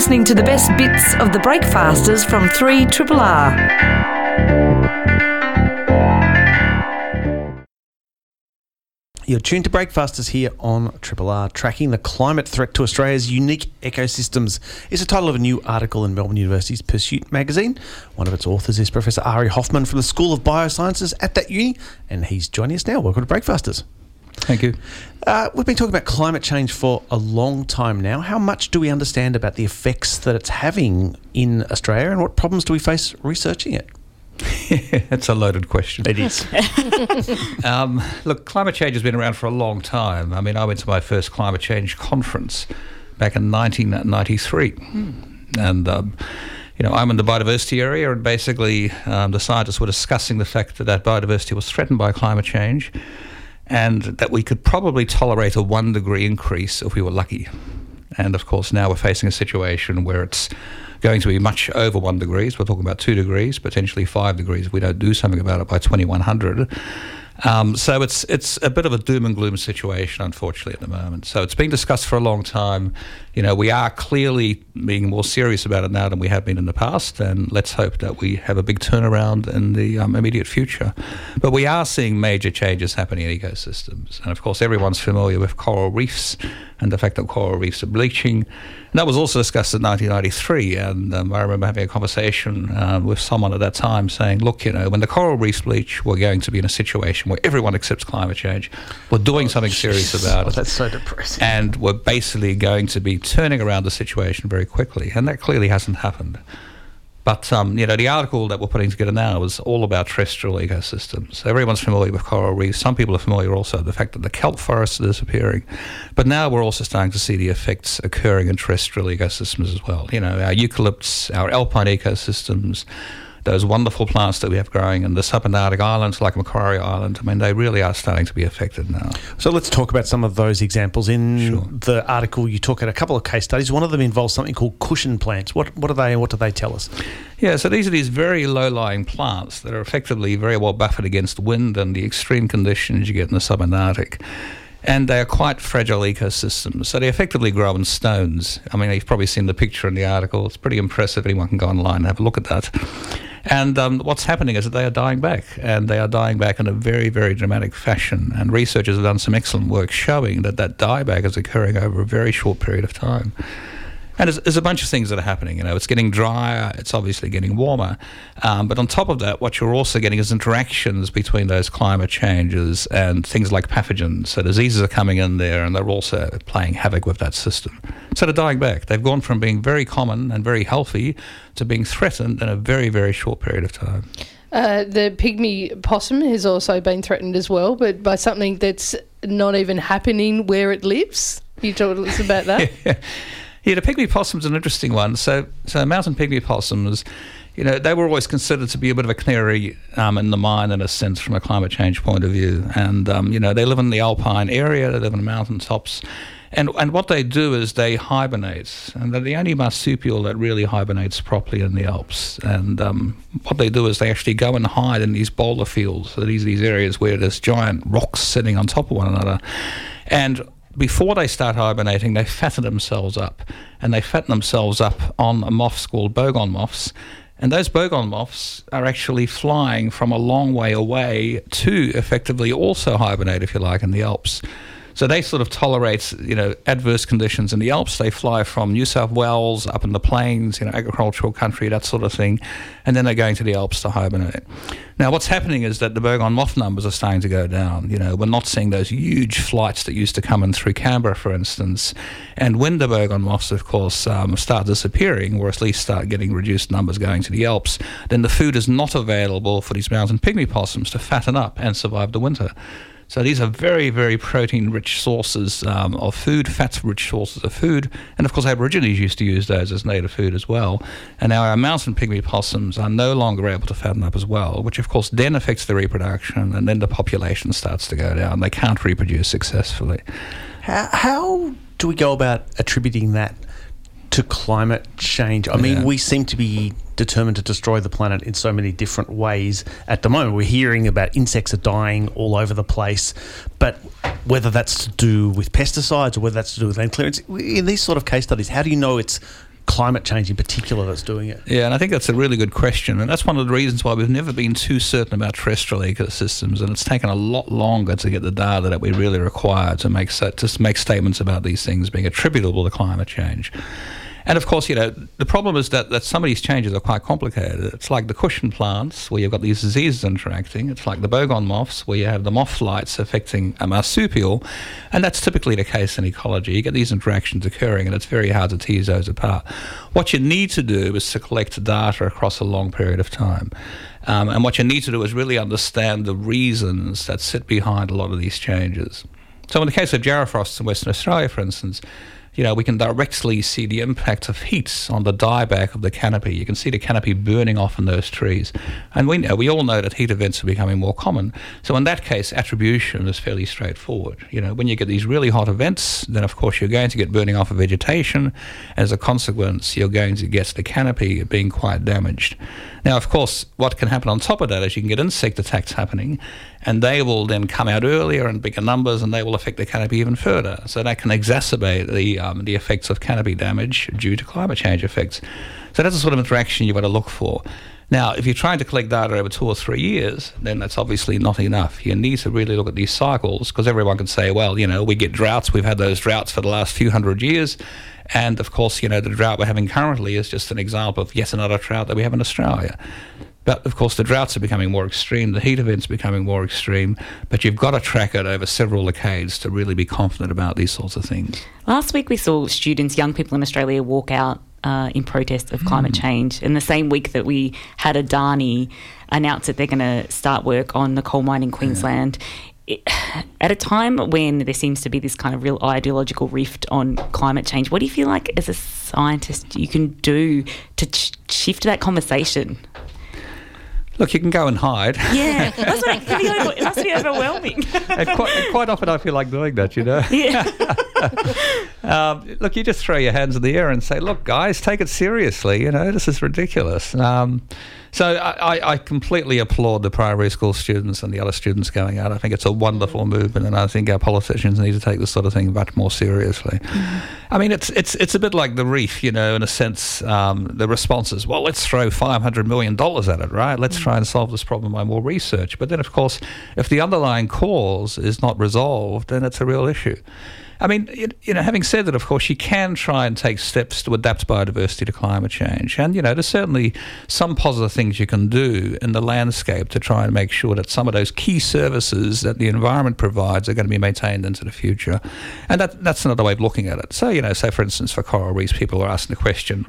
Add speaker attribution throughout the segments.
Speaker 1: listening to the best bits of the Breakfasters from 3 Triple R.
Speaker 2: You're tuned to Breakfasters here on Triple R. Tracking the climate threat to Australia's unique ecosystems is the title of a new article in Melbourne University's Pursuit magazine. One of its authors is Professor Ary Hoffmann from the School of Biosciences at that uni, and he's joining us now. Welcome to Breakfasters.
Speaker 3: Thank you.
Speaker 2: Uh, we've been talking about climate change for a long time now. How much do we understand about the effects that it's having in Australia, and what problems do we face researching it?
Speaker 3: That's a loaded question.
Speaker 2: It is.
Speaker 3: Um, look, climate change has been around for a long time. I mean, I went to my first climate change conference back in 1993. And, um, you know, I'm in the biodiversity area, and basically um, the scientists were discussing the fact that that biodiversity was threatened by climate change and that we could probably tolerate a one degree increase if we were lucky. And of course, now we're facing a situation where it's going to be much over one degrees. We're talking about two degrees, potentially five degrees. If we don't do something about it by 2100. Um, so it's it's a bit of a doom and gloom situation, unfortunately, at the moment. So it's been discussed for a long time. You know, we are clearly being more serious about it now than we have been in the past, and let's hope that we have a big turnaround in the um, immediate future. But we are seeing major changes happening in ecosystems, and of course, everyone's familiar with coral reefs and the fact that coral reefs are bleaching. And that was also discussed in 1993, and um, I remember having a conversation uh, with someone at that time saying, "Look, you know, when the coral reefs bleach, we're going to be in a situation where everyone accepts climate change. We're doing something serious about
Speaker 2: Oh,
Speaker 3: it."
Speaker 2: that's so depressing.
Speaker 3: and we're basically going to be turning around the situation very quickly, and that clearly hasn't happened. But um, you know, the article that we're putting together now is all about terrestrial ecosystems. Everyone's familiar with coral reefs. Some people are familiar also with the fact that the kelp forests are disappearing. But now we're also starting to see the effects occurring in terrestrial ecosystems as well. You know, our eucalypts, our alpine ecosystems, those wonderful plants that we have growing in the subantarctic islands like Macquarie Island. I mean, they really are starting to be affected now.
Speaker 2: So let's talk about some of those examples. In
Speaker 3: Sure.
Speaker 2: the article, you talk about a couple of case studies. One of them involves something called cushion plants. What what are they and what do they tell us?
Speaker 3: Yeah, so these are these very low-lying plants that are effectively very well buffered against wind and the extreme conditions you get in the subantarctic. And they are quite fragile ecosystems. So they effectively grow in stones. I mean, you've probably seen the picture in the article. It's pretty impressive. Anyone can go online and have a look at that. And um, what's happening is that they are dying back, and they are dying back in a very, very dramatic fashion. And researchers have done some excellent work showing that that dieback is occurring over a very short period of time. And there's, there's a bunch of things that are happening. You know, it's getting drier. It's obviously getting warmer. Um, but on top of that, what you're also getting is interactions between those climate changes and things like pathogens. So diseases are coming in there, and they're also playing havoc with that system. So they're dying back. They've gone from being very common and very healthy to being threatened in a very, very short period of time.
Speaker 4: Uh, the pygmy possum has also been threatened as well, but by something that's not even happening where it lives. You told us about that.
Speaker 3: Yeah, the pygmy possum's an interesting one. So, so mountain pygmy possums, you know, they were always considered to be a bit of a canary um, in the mine in a sense from a climate change point of view. And, um, you know, they live in the alpine area, they live in the mountaintops. And, and what they do is they hibernate. And they're the only marsupial that really hibernates properly in the Alps. And um, what they do is they actually go and hide in these boulder fields. So these, these areas where there's giant rocks sitting on top of one another. And before they start hibernating, they fatten themselves up. And they fatten themselves up on moths called Bogong moths. And those Bogong moths are actually flying from a long way away to effectively also hibernate, if you like, in the Alps. So they sort of tolerate, you know, adverse conditions in the Alps. They fly from New South Wales up in the plains, you know, agricultural country, that sort of thing, and then they're going to the Alps to hibernate. Now, what's happening is that the Bogong moth numbers are starting to go down. You know, we're not seeing those huge flights that used to come in through Canberra, for instance. And when the Bogong moths, of course, um, start disappearing, or at least start getting reduced numbers going to the Alps, then the food is not available for these mountain pygmy possums to fatten up and survive the winter. So these are very, very protein-rich sources um, of food, fats rich sources of food, and of course Aborigines used to use those as native food as well. And now our mountain pygmy possums are no longer able to fatten up as well, which of course then affects the reproduction, and then the population starts to go down. They can't reproduce successfully.
Speaker 2: How, how do we go about attributing that to climate change? I mean, we seem to be determined to destroy the planet in so many different ways at the moment. We're hearing about insects are dying all over the place, but whether that's to do with pesticides or whether that's to do with land clearance, in these sort of case studies, how do you know it's climate change in particular that's doing it?
Speaker 3: Yeah, and I think that's a really good question. And that's one of the reasons why we've never been too certain about terrestrial ecosystems. And it's taken a lot longer to get the data that we really require to make, to make statements about these things being attributable to climate change. And of course, you know, the problem is that, that some of these changes are quite complicated. It's like the cushion plants where you've got these diseases interacting. It's like the Bogong moths where you have the moth flights affecting a marsupial. And that's typically the case in ecology. You get these interactions occurring and it's very hard to tease those apart. What you need to do is to collect data across a long period of time. Um, and what you need to do is really understand the reasons that sit behind a lot of these changes. So in the case of jarrah forests in Western Australia, for instance, you know, we can directly see the impact of heat on the dieback of the canopy. You can see the canopy burning off in those trees. And we know, we all know that heat events are becoming more common. So in that case, attribution is fairly straightforward. You know, when you get these really hot events, then of course you're going to get burning off of vegetation. As a consequence, you're going to get the canopy being quite damaged. Now, of course, what can happen on top of that is you can get insect attacks happening, and they will then come out earlier in bigger numbers, and they will affect the canopy even further. So that can exacerbate the um, the effects of canopy damage due to climate change effects. So that's the sort of interaction you've got to look for. Now, if you're trying to collect data over two or three years, then that's obviously not enough. You need to really look at these cycles because everyone can say, well, you know, we get droughts. We've had those droughts for the last few hundred years. And of course, you know, the drought we're having currently is just an example of yet another drought that we have in Australia. But of course, the droughts are becoming more extreme, the heat events are becoming more extreme, but you've got to track it over several decades to really be confident about these sorts of things.
Speaker 5: Last week, we saw students, young people in Australia, walk out uh, in protest of climate mm. change. In the same week that we had Adani announce that they're going to start work on the coal mine in Queensland, at a time when there seems to be this kind of real ideological rift on climate change, what do you feel like as a scientist you can do to ch- shift that conversation?
Speaker 3: Look, you can go and hide.
Speaker 5: Yeah, that's what I, it must be overwhelming.
Speaker 3: and quite, and quite often I feel like doing that, you know.
Speaker 5: Yeah.
Speaker 3: um, look, you just throw your hands in the air and say, "Look, guys, take it seriously. You know, this is ridiculous." Um, so I, I, completely applaud the primary school students and the other students going out. I think it's a wonderful movement, and I think our politicians need to take this sort of thing much more seriously. I mean, it's it's it's a bit like the reef, you know, in a sense. Um, the response is, well, let's throw five hundred million dollars at it, right? Let's try and solve this problem by more research. But then, of course, if the underlying cause is not resolved, then it's a real issue. I mean, you know, having said that, of course, you can try and take steps to adapt biodiversity to climate change. And, you know, there's certainly some positive things you can do in the landscape to try and make sure that some of those key services that the environment provides are going to be maintained into the future. And that, that's another way of looking at it. So, you know, say, for instance, for coral reefs, people are asking the question,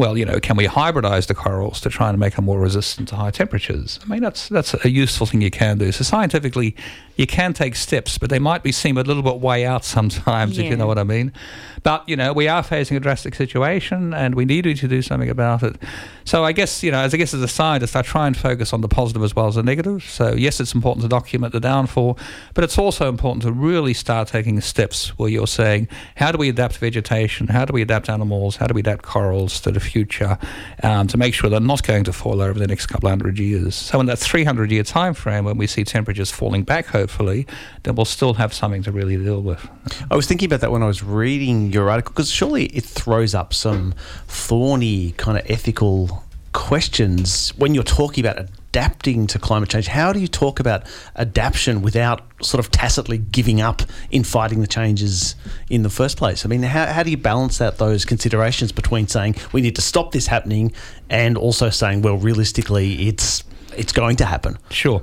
Speaker 3: well, you know, can we hybridize the corals to try and make them more resistant to high temperatures? I mean, that's, that's a useful thing you can do. So scientifically, you can take steps, but they might be seem a little bit way out sometimes, yeah. if you know what I mean. But you know, we are facing a drastic situation, and we need to do something about it. So I guess you know, as I guess as a scientist, I try and focus on the positive as well as the negative. So yes, it's important to document the downfall, but it's also important to really start taking steps where you're saying, how do we adapt vegetation? How do we adapt animals? How do we adapt corals to the future um, to make sure they're not going to fall over the next couple of hundred years? So in that 300 year time frame, when we see temperatures falling back, hopefully, then we'll still have something to really deal with.
Speaker 2: I was thinking about that when I was reading your article because surely it throws up some thorny kind of ethical questions when you're talking about adapting to climate change. How do you talk about adaptation without sort of tacitly giving up in fighting the changes in the first place? I mean, how, how do you balance out those considerations between saying we need to stop this happening and also saying, well, realistically, it's it's going to happen?
Speaker 3: Sure.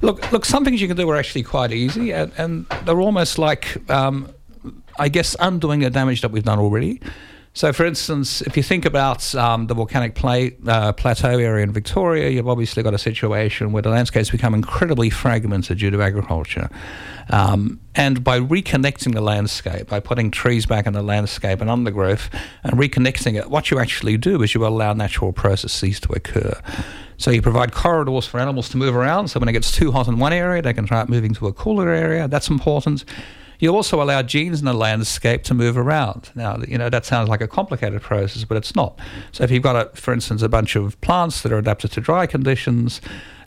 Speaker 3: Look, look. Some things you can do are actually quite easy, and, and they're almost like um, I guess, undoing the damage that we've done already. So, for instance, if you think about um, the volcanic uh, plateau area in Victoria, you've obviously got a situation where the landscape's become incredibly fragmented due to agriculture. Um, and by reconnecting the landscape, by putting trees back in the landscape and undergrowth and reconnecting it, what you actually do is you allow natural processes to occur. So you provide corridors for animals to move around. So when it gets too hot in one area, they can start moving to a cooler area. That's important. You also allow genes in the landscape to move around. Now, you know, that sounds like a complicated process, but it's not. So if you've got, a, for instance, a bunch of plants that are adapted to dry conditions,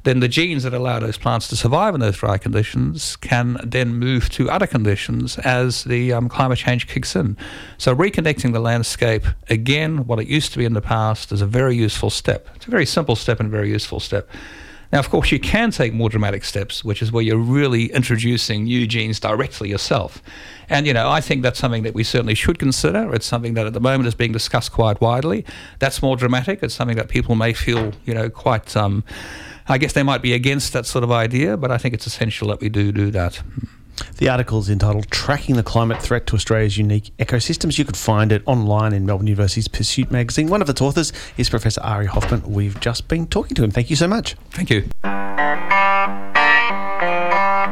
Speaker 3: then the genes that allow those plants to survive in those dry conditions can then move to other conditions as the um, climate change kicks in. So reconnecting the landscape again, what it used to be in the past, is a very useful step. It's a very simple step and a very useful step. Now, of course, you can take more dramatic steps, which is where you're really introducing new genes directly yourself. And, you know, I think that's something that we certainly should consider. It's something that at the moment is being discussed quite widely. That's more dramatic. It's something that people may feel, you know, quite, um, I guess they might be against that sort of idea, but I think it's essential that we do do that.
Speaker 2: The article is entitled Tracking the Climate Threat to Australia's Unique Ecosystems. You could find it online in Melbourne University's Pursuit magazine. One of its authors is Professor Ary Hoffmann. We've just been talking to him. Thank you so much.
Speaker 3: Thank you.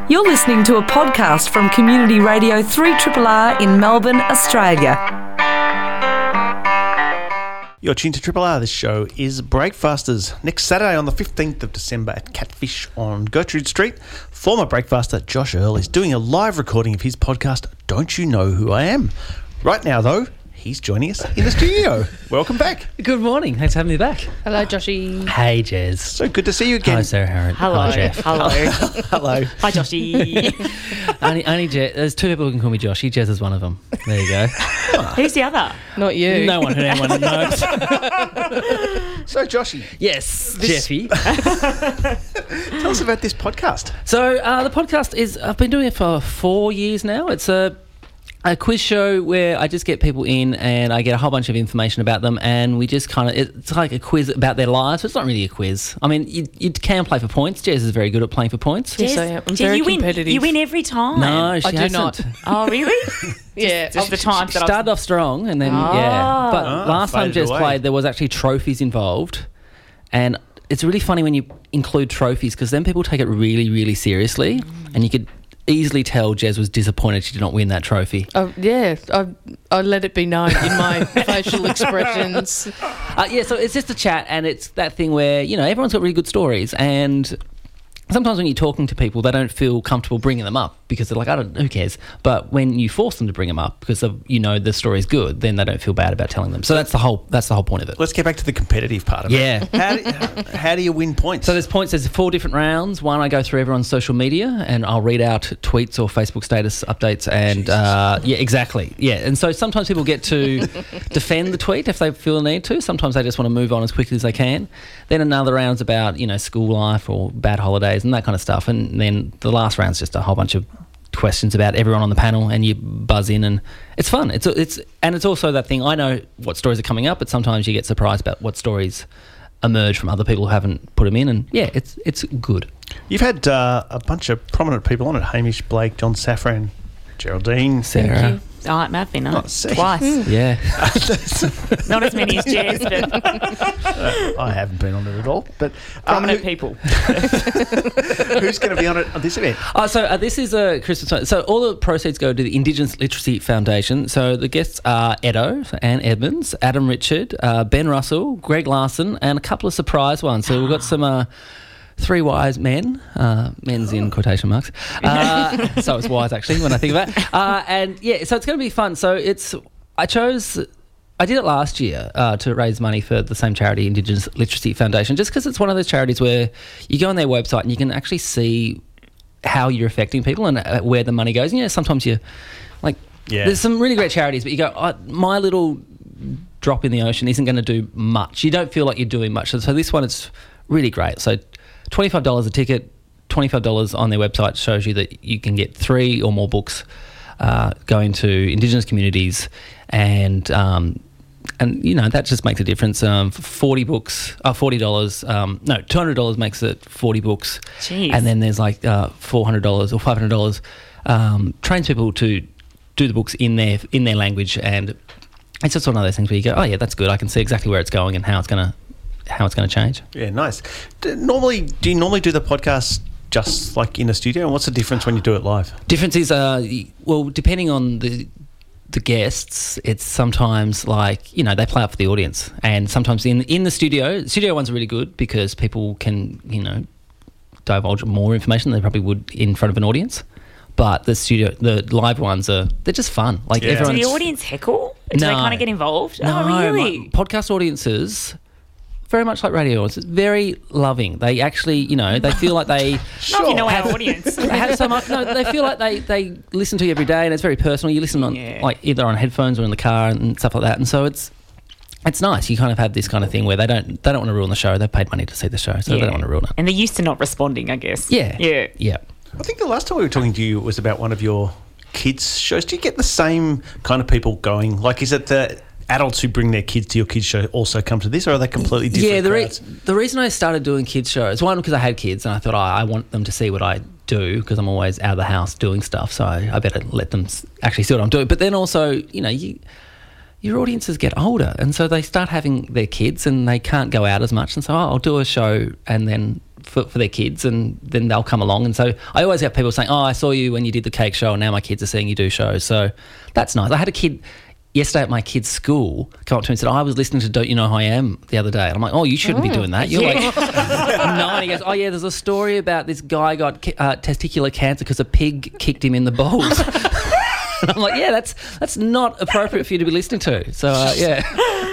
Speaker 1: You're listening to a podcast from Community Radio 3RRR in Melbourne, Australia.
Speaker 2: You're tuned to Triple R. This show is Breakfasters. Next Saturday on the 15th of December at Catfish on Gertrude Street, former Breakfaster Josh Earl is doing a live recording of his podcast, Don't You Know Who I Am? Right now, though, he's joining us in the studio. Welcome back.
Speaker 6: Good morning. Thanks for having me back.
Speaker 4: Hello, Joshy.
Speaker 6: Hey, Jez.
Speaker 2: So good to see you again.
Speaker 6: Hi, Sarah Harrod.
Speaker 5: Hello.
Speaker 6: Hi, Jeff.
Speaker 5: Hello.
Speaker 2: Hello.
Speaker 5: Hi, Joshy.
Speaker 6: only, only Jez. There's two people who can call me Joshy. Jez is one of them. There you go.
Speaker 5: Who's the other?
Speaker 4: Not you.
Speaker 6: no one, anyone knows.
Speaker 2: So, Joshy,
Speaker 6: yes,
Speaker 2: This-
Speaker 6: Jeffy.
Speaker 2: tell us about this podcast.
Speaker 6: So uh, the podcast is I've been doing it for four years now. It's a a quiz show where I just get people in and I get a whole bunch of information about them and we just kind of it's like a quiz about their lives. But it's not really a quiz. I mean, you, you can play for points. Jez is very good at playing for points.
Speaker 4: Yes, I am. I'm
Speaker 5: Jez,
Speaker 4: very
Speaker 5: you win. You win every time.
Speaker 6: No, she
Speaker 4: I do
Speaker 6: hasn't.
Speaker 4: not.
Speaker 5: Oh, really?
Speaker 4: Yeah.
Speaker 5: Just the times that
Speaker 6: started off strong and then yeah. But
Speaker 2: Ah,
Speaker 6: last time
Speaker 2: faded
Speaker 6: Jess
Speaker 2: away.
Speaker 6: played, there was actually trophies involved, and it's really funny when you include trophies because then people take it really, really seriously, and you could easily tell Jez was disappointed she did not win that trophy.
Speaker 4: Oh, yeah, I, I let it be known in my facial expressions.
Speaker 6: Uh, yeah, so it's just a chat, and it's that thing where you know everyone's got really good stories, and sometimes when you're talking to people, they don't feel comfortable bringing them up because they're like, I don't, who cares? But when you force them to bring them up because of, you know the story's good, then they don't feel bad about telling them. So that's the whole that's the whole point of it.
Speaker 2: Let's get back to the competitive part of
Speaker 6: Yeah.
Speaker 2: it. How do, how do you win points?
Speaker 6: So there's points. There's four different rounds. One, I go through everyone's social media and I'll read out tweets or Facebook status updates. And uh, yeah, exactly. Yeah. And so sometimes people get to defend the tweet if they feel the need to. Sometimes they just want to move on as quickly as they can. Then another round's about you know school life or bad holidays and that kind of stuff. And then the last round's just a whole bunch of questions about everyone on the panel and you buzz in and it's fun. It's it's and it's also that thing i know what stories are coming up but sometimes you get surprised about what stories emerge from other people who haven't put them in and yeah it's it's good.
Speaker 2: You've had uh, a bunch of prominent people on it Hamish, Blake, John Safran, Geraldine.
Speaker 6: sarah
Speaker 5: Oh, it may have been
Speaker 2: Oh,
Speaker 5: that.
Speaker 2: see.
Speaker 5: Twice.
Speaker 6: yeah
Speaker 5: Not as many as Jez, but
Speaker 2: I haven't been on it at all. But uh,
Speaker 5: prominent
Speaker 2: who-
Speaker 5: people.
Speaker 2: who's going to be on it on this event?
Speaker 6: Oh, so uh, this is a Christmas. one. So all the proceeds go to the Indigenous Literacy Foundation. So the guests are Edo, Anne Edmonds, Adam Richard, uh, Ben Russell, Greg Larsen, and a couple of surprise ones. So we've got some. Uh, Three wise men, uh, men's in quotation marks. Uh, so it's wise actually when I think about it. Uh, and yeah, so it's going to be fun. So it's I chose I did it last year uh, to raise money for the same charity, Indigenous Literacy Foundation, just because it's one of those charities where you go on their website and you can actually see how you're affecting people and uh, where the money goes. And yeah, sometimes you like
Speaker 2: Yeah.
Speaker 6: there's some really great charities, but you go, oh, my little drop in the ocean isn't going to do much. You don't feel like you're doing much. So, so this one is really great. So twenty five dollars a ticket, twenty five dollars on their website shows you that you can get three or more books uh, going to Indigenous communities and. Um, and you know that just makes a difference. Um, forty books, uh, forty dollars. Um, no, two hundred dollars makes it forty books.
Speaker 5: Jeez.
Speaker 6: And then there's like uh, four hundred dollars or five hundred dollars. Um, trains people to do the books in their in their language, and it's just one of those things where you go, oh yeah, that's good. I can see exactly where it's going and how it's gonna how it's gonna change.
Speaker 2: Yeah, nice. D- normally, do you normally do the podcast just like in a studio? And what's the difference when you do it live?
Speaker 6: Difference is, uh, well, depending on the the guests, it's sometimes like you know they play up for the audience, and sometimes in in the studio, studio ones are really good because people can you know divulge more information than they probably would in front of an audience. But the studio, the live ones are they're just fun. Like
Speaker 2: Yeah.
Speaker 5: Does
Speaker 6: everyone.
Speaker 5: the audience heckle? Do they kind of get involved?
Speaker 6: No,
Speaker 5: oh, really?
Speaker 6: podcast audiences very much like radio. It's very loving. They actually, you know, they feel like they
Speaker 5: Not if you know have, our audience.
Speaker 6: they have so much. No, they feel like they, they listen to you every day, and it's very personal. You listen on
Speaker 5: Yeah.
Speaker 6: like either on headphones or in the car and stuff like that, and so it's it's nice. You kind of have this kind of thing where they don't they don't want to ruin the show. They've paid money to see the show, so they don't want to ruin it.
Speaker 5: And they're used to not responding, I guess.
Speaker 6: Yeah,
Speaker 5: Yeah.
Speaker 6: yeah.
Speaker 2: I think the last time we were talking to you was about one of your kids' shows. Do you get the same kind of people going? Like, is it the adults who bring their kids to your kids' show also come to this, or are they completely different?
Speaker 6: Yeah, the, re- the reason I started doing kids shows, one because I had kids and I thought oh, I want them to see what I do because I'm always out of the house doing stuff, so I, I better let them actually see what I'm doing. But then also, you know, you, your audiences get older, and so they start having their kids and they can't go out as much, and so oh, I'll do a show and then. For, for their kids, and then they'll come along. And so I always have people saying, "Oh, I saw you when you did the cake show, and now my kids are seeing you do shows." So that's nice. I had a kid yesterday at my kid's school come up to me and said, I was listening to Don't You Know Who I Am the other day. And I'm like, oh, you shouldn't be doing that. You're like nine. He goes, oh, yeah, there's a story about this guy got uh, testicular cancer because a pig kicked him in the balls. And I'm like, yeah, that's that's not appropriate for you to be listening to. So, uh, yeah,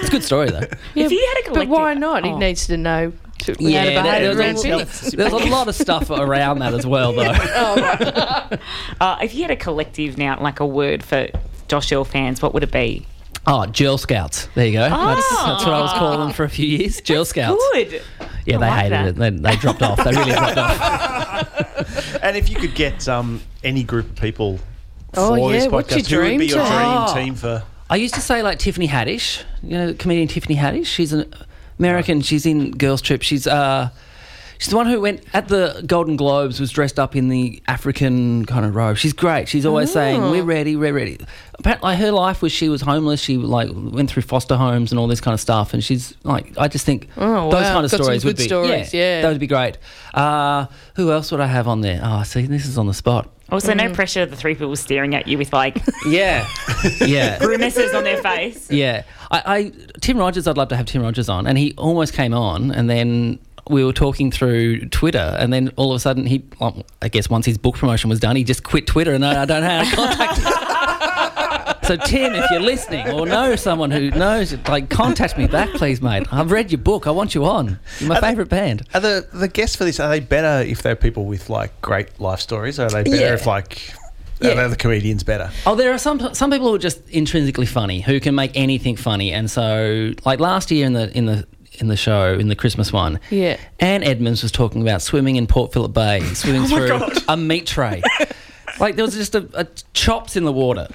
Speaker 6: it's a good story, though.
Speaker 4: Yeah,
Speaker 5: If you had a
Speaker 4: but why not? He
Speaker 5: Oh.
Speaker 4: needs to know to, how to
Speaker 6: Yeah,
Speaker 4: behave
Speaker 6: there,
Speaker 4: around
Speaker 6: was,
Speaker 4: pigs.
Speaker 6: there's a lot of stuff around that as well, though.
Speaker 5: Uh, if you had a collective now, like a word for Josh Earl fans, what would it be?
Speaker 6: Oh, Girl Scouts. There you go. That's, that's what I was calling them for a few years. Girl Scouts.
Speaker 5: Good.
Speaker 6: Yeah,
Speaker 5: I
Speaker 6: they
Speaker 5: like
Speaker 6: hated
Speaker 5: that.
Speaker 6: it. They, they dropped off. They really dropped off.
Speaker 2: And if you could get um, any group of people
Speaker 4: Oh,
Speaker 2: for this
Speaker 4: yeah, what's your
Speaker 2: podcast, who would be your
Speaker 4: team?
Speaker 2: dream
Speaker 6: Oh.
Speaker 2: team for?
Speaker 6: I used to say like Tiffany Haddish, you know, comedian Tiffany Haddish. She's an American. She's in Girls Trip. She's uh, she's the one who went at the Golden Globes was dressed up in the African kind of robe. She's great. She's always saying we're ready, we're ready. Apparently, her life was she was homeless. She like went through foster homes and all this kind of stuff. And she's like, I just think
Speaker 4: Oh,
Speaker 6: those
Speaker 4: wow.
Speaker 6: kind of
Speaker 4: Got some
Speaker 6: stories would be
Speaker 4: stories, yeah.
Speaker 6: that would be great. Uh, who else would I have on there? Oh, see, this is on the spot.
Speaker 5: Also,
Speaker 4: Mm.
Speaker 5: no pressure. The three people staring at you with like
Speaker 6: Yeah, yeah.
Speaker 5: grimaces on their face.
Speaker 6: Yeah, I, I Tim Rogers. I'd love to have Tim Rogers on, and he almost came on, and then we were talking through Twitter, and then all of a sudden he, well, I guess once his book promotion was done, he just quit Twitter, and I, I don't know how to contact him. So Tim, if you're listening or know someone who knows, like contact me back, please, mate. I've read your book. I want you on. You're my favourite band.
Speaker 2: Are the the guests for this are they better if they're people with like great life stories? Or are they better
Speaker 6: Yeah.
Speaker 2: if like
Speaker 6: Yeah.
Speaker 2: are the comedians better?
Speaker 6: Oh, there are some some people who are just intrinsically funny, who can make anything funny, and so like last year in the in the in the show in the Christmas one,
Speaker 4: Yeah.
Speaker 6: Anne Edmonds was talking about swimming in Port Phillip Bay, swimming
Speaker 5: Oh
Speaker 6: through a meat tray. like there was just a, a chops in the water.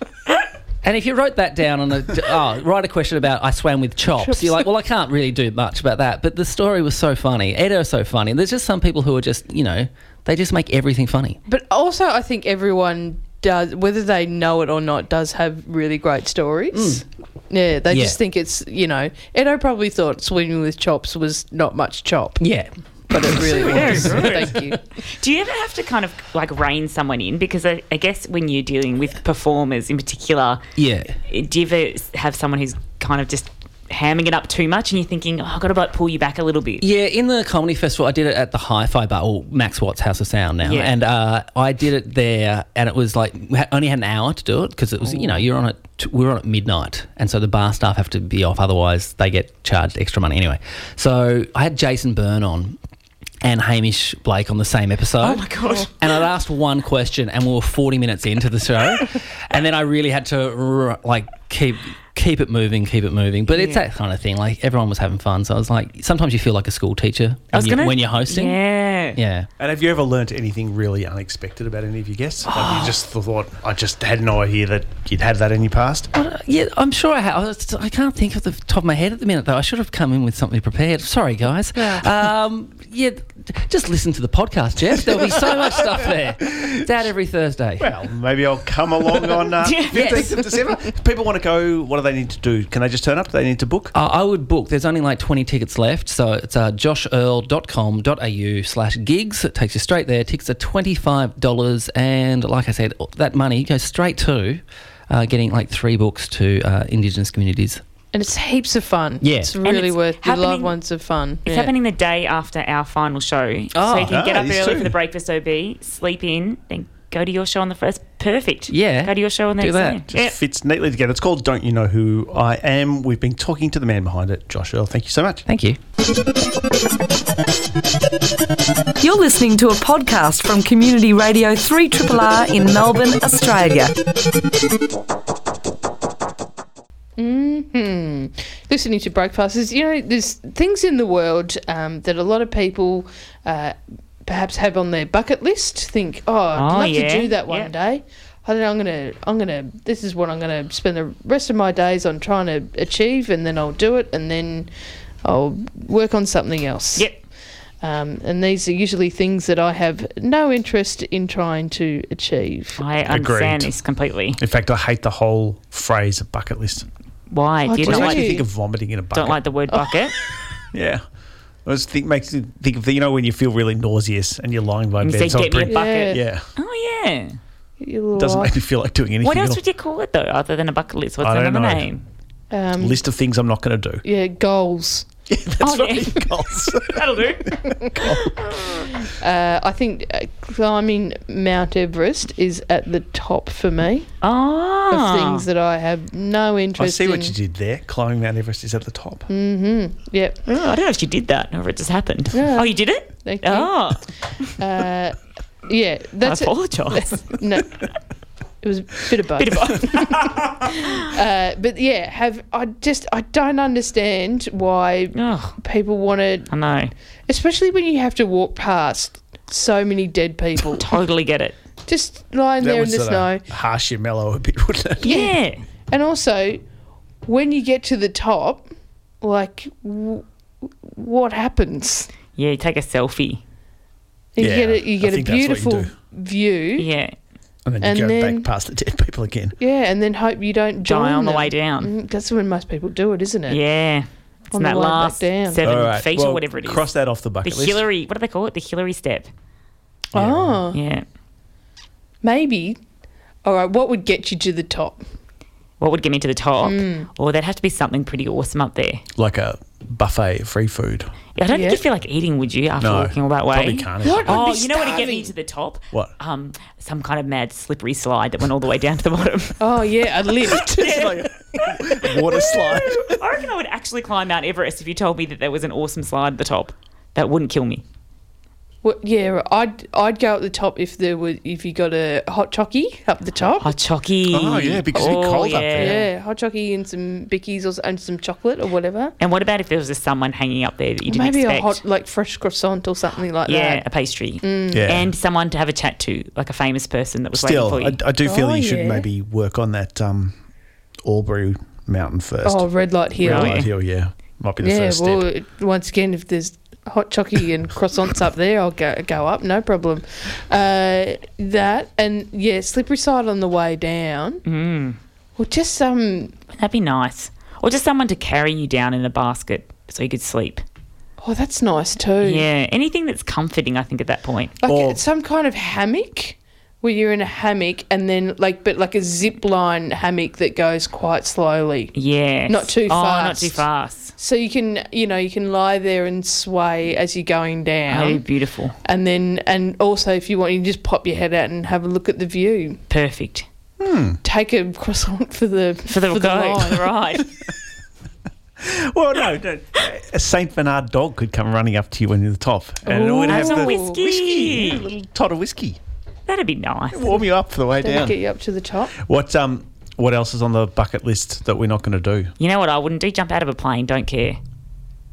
Speaker 6: And if you wrote that down on a oh, write a question about I swam with chops, you're like, well, I can't really do much about that. But the story was so funny, Edo's so funny. There's just some people who are just you know they just make everything funny.
Speaker 4: But also, I think everyone does, whether they know it or not, does have really great stories. Yeah, they
Speaker 6: Mm. Yeah.
Speaker 4: just think it's, you know, Edo probably thought swimming with chops was not much chop,
Speaker 6: Yeah.
Speaker 4: but it really was. Thank you.
Speaker 5: Do you ever have to kind of like rein someone in? Because I, I guess when you're dealing with performers in particular,
Speaker 6: Yeah.
Speaker 5: do you ever have someone who's kind of just hamming it up too much and you're thinking, oh, I've got to like pull you back a little bit?
Speaker 6: Yeah, in the comedy festival, I did it at the Hi-Fi Bar, or Max Watts House of Sound now,
Speaker 5: Yeah.
Speaker 6: and uh, I did it there, and it was like we had, only had an hour to do it because it was you know you're on it. we are on at midnight, and so the bar staff have to be off, otherwise they get charged extra money anyway. So I had Jason Byrne on. And Hamish Blake on the same episode.
Speaker 5: Oh my God.
Speaker 6: And I'd asked one question, and we were forty minutes into the show, and then I really had to like keep keep it moving, keep it moving. But it's
Speaker 5: Yeah.
Speaker 6: that kind of thing. Like everyone was having fun, so I was like, sometimes you feel like a school teacher
Speaker 5: I was
Speaker 6: when, you,
Speaker 5: gonna-
Speaker 6: when you're hosting.
Speaker 5: Yeah.
Speaker 6: Yeah.
Speaker 2: And have you ever learnt anything really unexpected about any of your guests? Like you just thought, I just had no idea that you'd had that in your past.
Speaker 6: Uh, yeah, I'm sure I have. I I can't think of the top of my head at the minute, though. I should have come in with something prepared. Sorry, guys. Um, yeah, just listen to the podcast, Jeff. There'll be so much stuff there. It's out every Thursday.
Speaker 2: Well, maybe I'll come along on uh,
Speaker 5: Yes.
Speaker 2: 15th of December. People want to go, what do they need to do? Can they just turn up? Do they need to book?
Speaker 6: Uh, I would book. There's only like 20 tickets left. So it's uh, joshearl.com.au slash gigs. It takes you straight there. Tickets are $25. And like I said, that money goes straight to uh, getting like three books to uh, Indigenous communities.
Speaker 4: And it's heaps of fun.
Speaker 6: Yeah.
Speaker 4: It's really
Speaker 5: it's
Speaker 4: worth the loved ones of fun.
Speaker 5: It's
Speaker 4: Yeah.
Speaker 5: happening the day after our final show. Oh, so
Speaker 6: Oh.
Speaker 5: you can get
Speaker 2: Ah,
Speaker 5: up early
Speaker 2: true.
Speaker 5: for the breakfast OB, sleep in, then go to your show on the first. Perfect.
Speaker 6: Yeah,
Speaker 5: Go to your show on the
Speaker 6: do
Speaker 5: next
Speaker 6: that.
Speaker 2: Just
Speaker 5: Yeah.
Speaker 2: fits neatly together. It's called Don't You Know Who I Am. We've been talking to the man behind it, Josh Earl. Thank you so much.
Speaker 6: Thank you.
Speaker 1: You're listening to a podcast from Community Radio 3RRR in Melbourne, Australia.
Speaker 4: Hmm. Listening to Breakfasters, you know, there's things in the world um, that a lot of people uh, perhaps have on their bucket list. Think, oh, I'd
Speaker 5: Oh,
Speaker 4: love
Speaker 5: yeah,
Speaker 4: to do that one
Speaker 5: yeah.
Speaker 4: day. I don't know, I'm gonna, I'm gonna. This is what I'm gonna spend the rest of my days on trying to achieve, and then I'll do it, and then I'll work on something else.
Speaker 5: Yep.
Speaker 4: Um, and these are usually things that I have no interest in trying to achieve.
Speaker 5: I understand
Speaker 2: Agreed.
Speaker 5: this completely.
Speaker 2: In fact, I hate the whole phrase bucket list.
Speaker 5: Why?
Speaker 4: Oh,
Speaker 5: Do you
Speaker 4: do
Speaker 5: not
Speaker 2: It
Speaker 4: you?
Speaker 5: like,
Speaker 2: me think of vomiting in a bucket.
Speaker 5: don't like the word bucket?
Speaker 2: Yeah. I just think makes you think of the, you know when you feel really nauseous and you're lying by
Speaker 5: You
Speaker 2: bed.
Speaker 5: say,
Speaker 2: so
Speaker 5: "Get me a
Speaker 2: bring-
Speaker 5: bucket."
Speaker 2: yeah,
Speaker 5: Oh, yeah.
Speaker 4: You little
Speaker 2: doesn't make me feel like doing anything.
Speaker 5: What else
Speaker 2: all.
Speaker 5: would you call it, though, other than a bucket list? What's
Speaker 2: I don't
Speaker 5: another
Speaker 2: know.
Speaker 5: name?
Speaker 4: um,
Speaker 2: List of things I'm not going to do.
Speaker 4: Yeah, goals.
Speaker 2: Yeah, that's
Speaker 5: Oh,
Speaker 2: right.
Speaker 5: yeah.
Speaker 2: Goals.
Speaker 5: That'll do.
Speaker 4: Uh, I think uh, climbing Mount Everest is at the top for me
Speaker 5: Oh.
Speaker 4: of things that I have no interest.
Speaker 2: I see
Speaker 4: in.
Speaker 2: what you did there. Climbing Mount Everest is at the top.
Speaker 4: Mm-hmm. Yep.
Speaker 5: Oh, I don't know if you did that or if it just happened.
Speaker 4: Yeah.
Speaker 5: Oh, you did it?
Speaker 4: Thank you.
Speaker 5: Oh,
Speaker 4: Uh, yeah, that's
Speaker 5: I apologise.
Speaker 4: No, it was a bit of both.
Speaker 5: Bit of both.
Speaker 4: Uh, but yeah, have I just I don't understand why
Speaker 5: oh,
Speaker 4: people want to,
Speaker 5: I know.
Speaker 4: especially when you have to walk past so many dead people,
Speaker 5: Totally get it.
Speaker 4: just lying
Speaker 2: That
Speaker 4: there in the snow.
Speaker 2: harsh your mellow a bit, wouldn't it?
Speaker 5: Yeah.
Speaker 4: And also, when you get to the top, like, w- what happens?
Speaker 5: Yeah, you take a selfie.
Speaker 4: You
Speaker 2: Yeah,
Speaker 4: get a, you
Speaker 2: I
Speaker 4: get a
Speaker 2: think that's what you
Speaker 4: beautiful
Speaker 2: do.
Speaker 4: view,
Speaker 5: Yeah.
Speaker 2: And then you
Speaker 4: And
Speaker 2: go
Speaker 4: then-
Speaker 2: back past the dead people again.
Speaker 4: yeah, and then hope you don't join
Speaker 5: Die on the way down.
Speaker 4: Mm, That's when most people do it, isn't it?
Speaker 5: Yeah. It's
Speaker 4: On
Speaker 5: in
Speaker 4: the
Speaker 5: that
Speaker 4: way back
Speaker 5: last
Speaker 4: down.
Speaker 5: seven
Speaker 2: All right.
Speaker 5: feet
Speaker 2: well,
Speaker 5: or whatever it is.
Speaker 2: Cross that off the
Speaker 5: the
Speaker 2: bucket list.
Speaker 5: Hillary, what do they call it? The Hillary step.
Speaker 4: Oh,
Speaker 5: Yeah.
Speaker 4: maybe. All right, what would get you to the top?
Speaker 5: What would get me to the top?
Speaker 4: Mm.
Speaker 5: Or there'd have to be something pretty awesome up there.
Speaker 2: Like a buffet free food.
Speaker 5: I don't
Speaker 4: Yeah.
Speaker 5: think you feel like eating, would you, after
Speaker 2: No,
Speaker 5: walking all that way?
Speaker 2: probably can't.
Speaker 4: What?
Speaker 5: Oh,
Speaker 4: I'd be
Speaker 5: you know what would get me
Speaker 4: starving.
Speaker 5: to the top?
Speaker 2: What?
Speaker 5: Um, some kind of mad slippery slide that went all the way down to the bottom.
Speaker 4: Oh yeah, a lift.
Speaker 2: It's like a water slide.
Speaker 5: I reckon I would actually climb Mount Everest if you told me that there was an awesome slide at the top. That wouldn't kill me.
Speaker 4: Well, yeah, I'd I'd go at the top if there was if you got a hot chockey up the top.
Speaker 5: Hot chocky.
Speaker 2: Oh, yeah, because it'd be cold up there.
Speaker 4: yeah, hot chockey and some bickies or, and some chocolate or whatever.
Speaker 5: And what about if there was just someone hanging up there that you didn't
Speaker 4: Maybe
Speaker 5: expect?
Speaker 4: a hot like fresh croissant or something like
Speaker 5: yeah,
Speaker 4: that.
Speaker 5: a pastry.
Speaker 2: Yeah.
Speaker 5: And someone to have a chat to, like a famous person that was
Speaker 2: Still,
Speaker 5: waiting
Speaker 2: I,
Speaker 5: for you.
Speaker 2: I do feel
Speaker 4: Oh,
Speaker 2: you should
Speaker 4: yeah.
Speaker 2: maybe work on that um, Albury mountain first.
Speaker 4: Oh, red light hill.
Speaker 5: Red
Speaker 2: light hill, yeah. Might be the
Speaker 4: Yeah,
Speaker 2: first
Speaker 4: well,
Speaker 2: step.
Speaker 4: it- once again, if there's hot chockey and croissants up there, I'll go go up, no problem. Uh, that and yeah, slippery side on the way down.
Speaker 5: Mm,
Speaker 4: Well, just um,
Speaker 5: that'd be nice. Or just someone to carry you down in a basket so you could sleep.
Speaker 4: oh, that's nice too.
Speaker 5: Yeah, anything that's comforting, I think, at that point.
Speaker 4: like
Speaker 2: Or-
Speaker 4: some kind of hammock where you're in a hammock and then like, but like a zip line hammock that goes quite slowly.
Speaker 5: Yeah.
Speaker 4: Not too
Speaker 5: Oh, not too fast.
Speaker 4: So you can, you know, you can lie there and sway as you're going down.
Speaker 5: Oh, beautiful.
Speaker 4: And then, and also if you want, you can just pop your head out and have a look at the view.
Speaker 5: Perfect. Hmm.
Speaker 4: Take a croissant for the
Speaker 5: For the, go.
Speaker 4: line.
Speaker 5: right.
Speaker 2: Well, no, no. A Saint Bernard dog could come running up to you when you're the top, and it would have
Speaker 5: Have
Speaker 2: the
Speaker 5: some whiskey.
Speaker 2: whiskey, a little tot of whiskey,
Speaker 5: That'd be nice.
Speaker 2: warm you up for the way
Speaker 4: That'll
Speaker 2: down.
Speaker 4: get you up to the top.
Speaker 2: What um, what else is on the bucket list that we're not going to do?
Speaker 5: You know what I wouldn't do? Jump out of a plane. Don't care.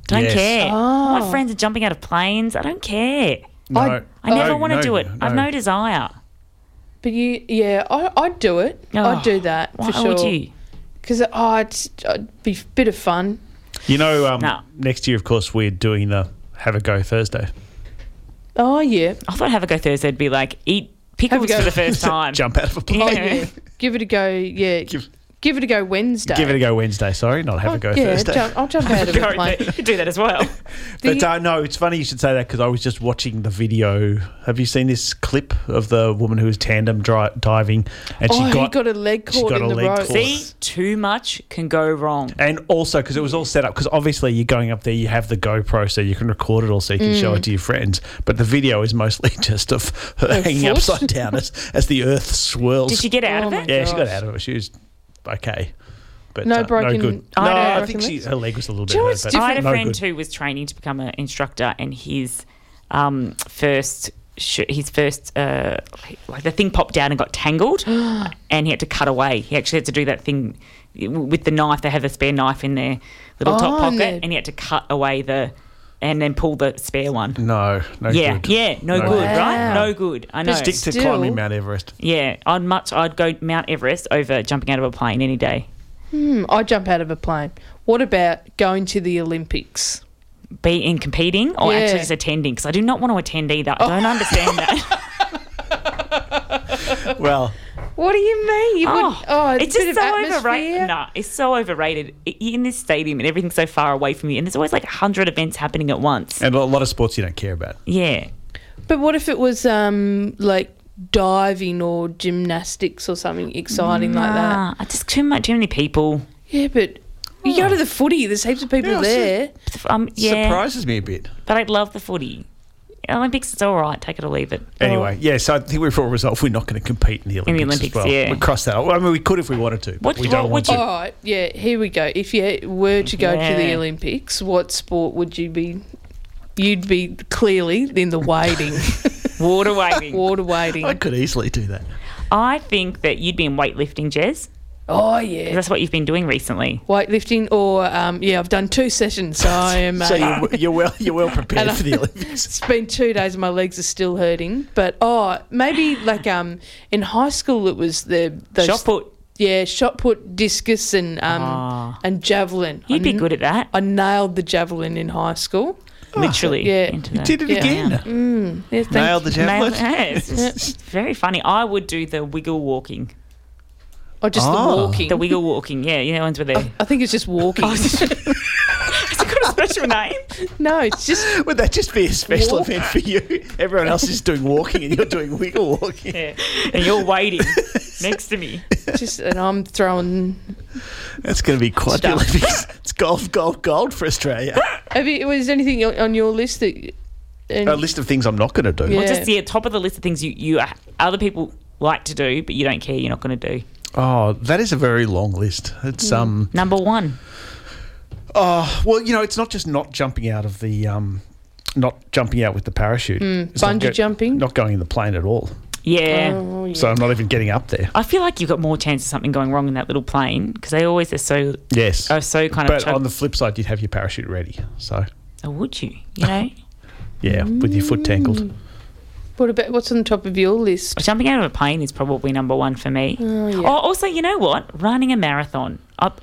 Speaker 5: Don't
Speaker 2: Yes.
Speaker 5: care.
Speaker 4: Oh.
Speaker 5: My friends are jumping out of planes. I don't care.
Speaker 2: No,
Speaker 5: I never
Speaker 2: no,
Speaker 5: want to
Speaker 2: no,
Speaker 5: do it. I've no desire.
Speaker 4: But you, yeah, I, I'd do it.
Speaker 5: Oh,
Speaker 4: I'd do that
Speaker 5: Why
Speaker 4: for sure.
Speaker 5: would you?
Speaker 4: Because oh, it's, it'd be a bit of fun.
Speaker 2: You know, um,
Speaker 5: No.
Speaker 2: next year, of course, we're doing the Have a Go Thursday.
Speaker 4: Oh yeah,
Speaker 5: I thought Have a Go Thursday would be like eat
Speaker 4: Have a
Speaker 5: pickles
Speaker 4: go.
Speaker 5: for the first time.
Speaker 2: Jump out of a plane.
Speaker 5: Yeah.
Speaker 4: yeah. Give it a go. Yeah,
Speaker 2: Give-
Speaker 4: give it a go Wednesday.
Speaker 2: Give it a go Wednesday. Sorry, not have
Speaker 4: Oh,
Speaker 2: a go
Speaker 4: yeah,
Speaker 2: Thursday.
Speaker 4: Jump, I'll jump out of a plane.
Speaker 5: you could do that as well.
Speaker 2: But
Speaker 4: The-
Speaker 2: uh, no, it's funny you should say that because I was just watching the video. Have you seen this clip of the woman who was tandem dri- diving and
Speaker 4: oh,
Speaker 2: she
Speaker 4: he
Speaker 2: got,
Speaker 4: got a leg
Speaker 2: she
Speaker 4: caught
Speaker 2: got
Speaker 4: in
Speaker 2: a
Speaker 4: the
Speaker 2: leg
Speaker 4: rope.
Speaker 5: See, too much can go wrong.
Speaker 2: and also because it was all set up because obviously you're going up there, you have the GoPro so you can record it all so you can show it to your friends. But the video is mostly just of her
Speaker 4: Her
Speaker 2: hanging
Speaker 4: foot?
Speaker 2: upside down as, as the earth swirls.
Speaker 5: Did she get out
Speaker 4: Oh
Speaker 5: of it?
Speaker 2: yeah, she got out of it. She was okay. But
Speaker 4: No
Speaker 2: uh,
Speaker 4: broken
Speaker 2: no good.
Speaker 5: I
Speaker 2: No,
Speaker 5: don't
Speaker 2: I think she, her leg was a little bit
Speaker 4: Do you know
Speaker 2: hurt.
Speaker 4: what's
Speaker 2: but?
Speaker 5: I had a
Speaker 2: no
Speaker 5: friend
Speaker 2: good.
Speaker 5: who was training to become an instructor, and his um, first his first uh, like the thing popped down and got tangled, and he had to cut away. He actually had to do that thing with the knife. They have a spare knife in their little
Speaker 4: Oh,
Speaker 5: top pocket,
Speaker 4: the-
Speaker 5: and he had to cut away the and then pull the spare one.
Speaker 2: No, no
Speaker 5: yeah,
Speaker 2: good.
Speaker 5: yeah, no,
Speaker 2: No
Speaker 5: good,
Speaker 2: good.
Speaker 5: right? No good. I know.
Speaker 2: Stick to
Speaker 4: Still-
Speaker 2: climbing Mount Everest.
Speaker 5: Yeah, I'd much I'd go Mount Everest over jumping out of a plane any day.
Speaker 4: Hmm, I jump out of a plane. What about going to the Olympics?
Speaker 5: Be in competing or
Speaker 4: Yeah.
Speaker 5: actually just attending because I do not want to attend either. I don't understand that.
Speaker 2: Well,
Speaker 4: What do you mean? You
Speaker 5: Oh,
Speaker 4: would, oh it's,
Speaker 5: it's just so overrated. No, it's so overrated. I- You're in this stadium and everything's so far away from you, and there's always like hundred events happening at once.
Speaker 2: and a lot of sports you don't care about.
Speaker 5: Yeah,
Speaker 4: But what if it was um like diving or gymnastics or something exciting like that?
Speaker 5: Nah, I just too much, too many people.
Speaker 4: Yeah, but you go to the footy. There's heaps of people
Speaker 2: Yeah, I see.
Speaker 4: there.
Speaker 5: Um, yeah,
Speaker 2: Surprises me a bit.
Speaker 5: but I love the footy. Olympics, it's all right. Take it or leave it.
Speaker 2: Anyway, yeah, so I think we've all resolved we're not going to compete in the Olympics.
Speaker 5: In the
Speaker 2: as
Speaker 5: Olympics,
Speaker 2: well.
Speaker 5: yeah.
Speaker 2: We cross that. Well, I mean, we could if we wanted to, but
Speaker 5: What-
Speaker 2: we don't
Speaker 5: what
Speaker 2: want
Speaker 5: would
Speaker 2: to.
Speaker 5: you-
Speaker 4: All right, yeah. Here we go. If you were to go to the
Speaker 5: Yeah.
Speaker 4: Olympics, what sport would you be? You'd be clearly in the wading,
Speaker 5: Water waving.
Speaker 4: water wading.
Speaker 2: I could easily do that.
Speaker 5: I think that you'd be in weightlifting, Jez.
Speaker 4: Oh
Speaker 5: 'cause
Speaker 4: yeah,
Speaker 5: That's what you've been doing recently.
Speaker 4: weightlifting or um, yeah, I've done two sessions, so I am.
Speaker 2: So
Speaker 4: uh,
Speaker 2: you're, you're well, you're well prepared for the Olympics.
Speaker 4: It's been two days and my legs are still hurting. But oh, maybe like um in high school it was the those
Speaker 5: Shot put.
Speaker 4: yeah shot put, discus and um
Speaker 5: Ah.
Speaker 4: and javelin.
Speaker 5: You'd
Speaker 4: I
Speaker 5: be good at that.
Speaker 4: I nailed the javelin in high school.
Speaker 5: Literally.
Speaker 4: yeah.
Speaker 5: into
Speaker 2: You
Speaker 5: that.
Speaker 2: did it
Speaker 4: Yeah.
Speaker 2: again.
Speaker 4: Mm, yeah,
Speaker 2: Nailed the javelin.
Speaker 5: Nailed- yeah, it's, it's very funny. I would do the wiggle walking.
Speaker 4: Oh, just
Speaker 2: Oh.
Speaker 4: the ah. walking.
Speaker 5: The wiggle walking, yeah, you know, ones where they.
Speaker 4: I think it's just walking.
Speaker 5: Oh, Has it got a special name?
Speaker 4: no, it's just
Speaker 2: Would that just be a special
Speaker 4: Walk.
Speaker 2: event for you? Everyone else is doing walking and you're doing wiggle walking.
Speaker 5: Yeah. And you're waiting next to me.
Speaker 4: just and I'm throwing.
Speaker 2: That's going to be quite the
Speaker 4: Stuff.
Speaker 2: Olympics. It's gold, gold, gold for Australia.
Speaker 4: Have you? Was there anything on- on your list that? And,
Speaker 2: A list of things I'm not going to do.
Speaker 4: Yeah.
Speaker 5: Well, just yeah, top of the list of things you, you other people like to do, but you don't care. You're not going to do.
Speaker 2: Oh, that is a very long list. It's um.
Speaker 5: Number one.
Speaker 2: Oh well, you know, it's not just not jumping out of the um, not jumping out with the parachute. It's not
Speaker 4: bungee jumping?
Speaker 2: Not going in the plane at all.
Speaker 5: Yeah.
Speaker 4: Oh, yeah.
Speaker 2: So I'm not even getting up there.
Speaker 5: I feel like you've got more chance of something going wrong in that little plane because they always are so
Speaker 2: Yes.
Speaker 5: are so kind of.
Speaker 2: but
Speaker 5: chug-
Speaker 2: on the flip side, you'd have your parachute ready. So
Speaker 5: oh, would you? You know,
Speaker 2: yeah, with your foot tangled.
Speaker 4: What about what's on the top of your list?
Speaker 5: jumping out of a plane is probably number one for me.
Speaker 4: Oh yeah.
Speaker 5: Oh, also, you know what? Running a marathon. Up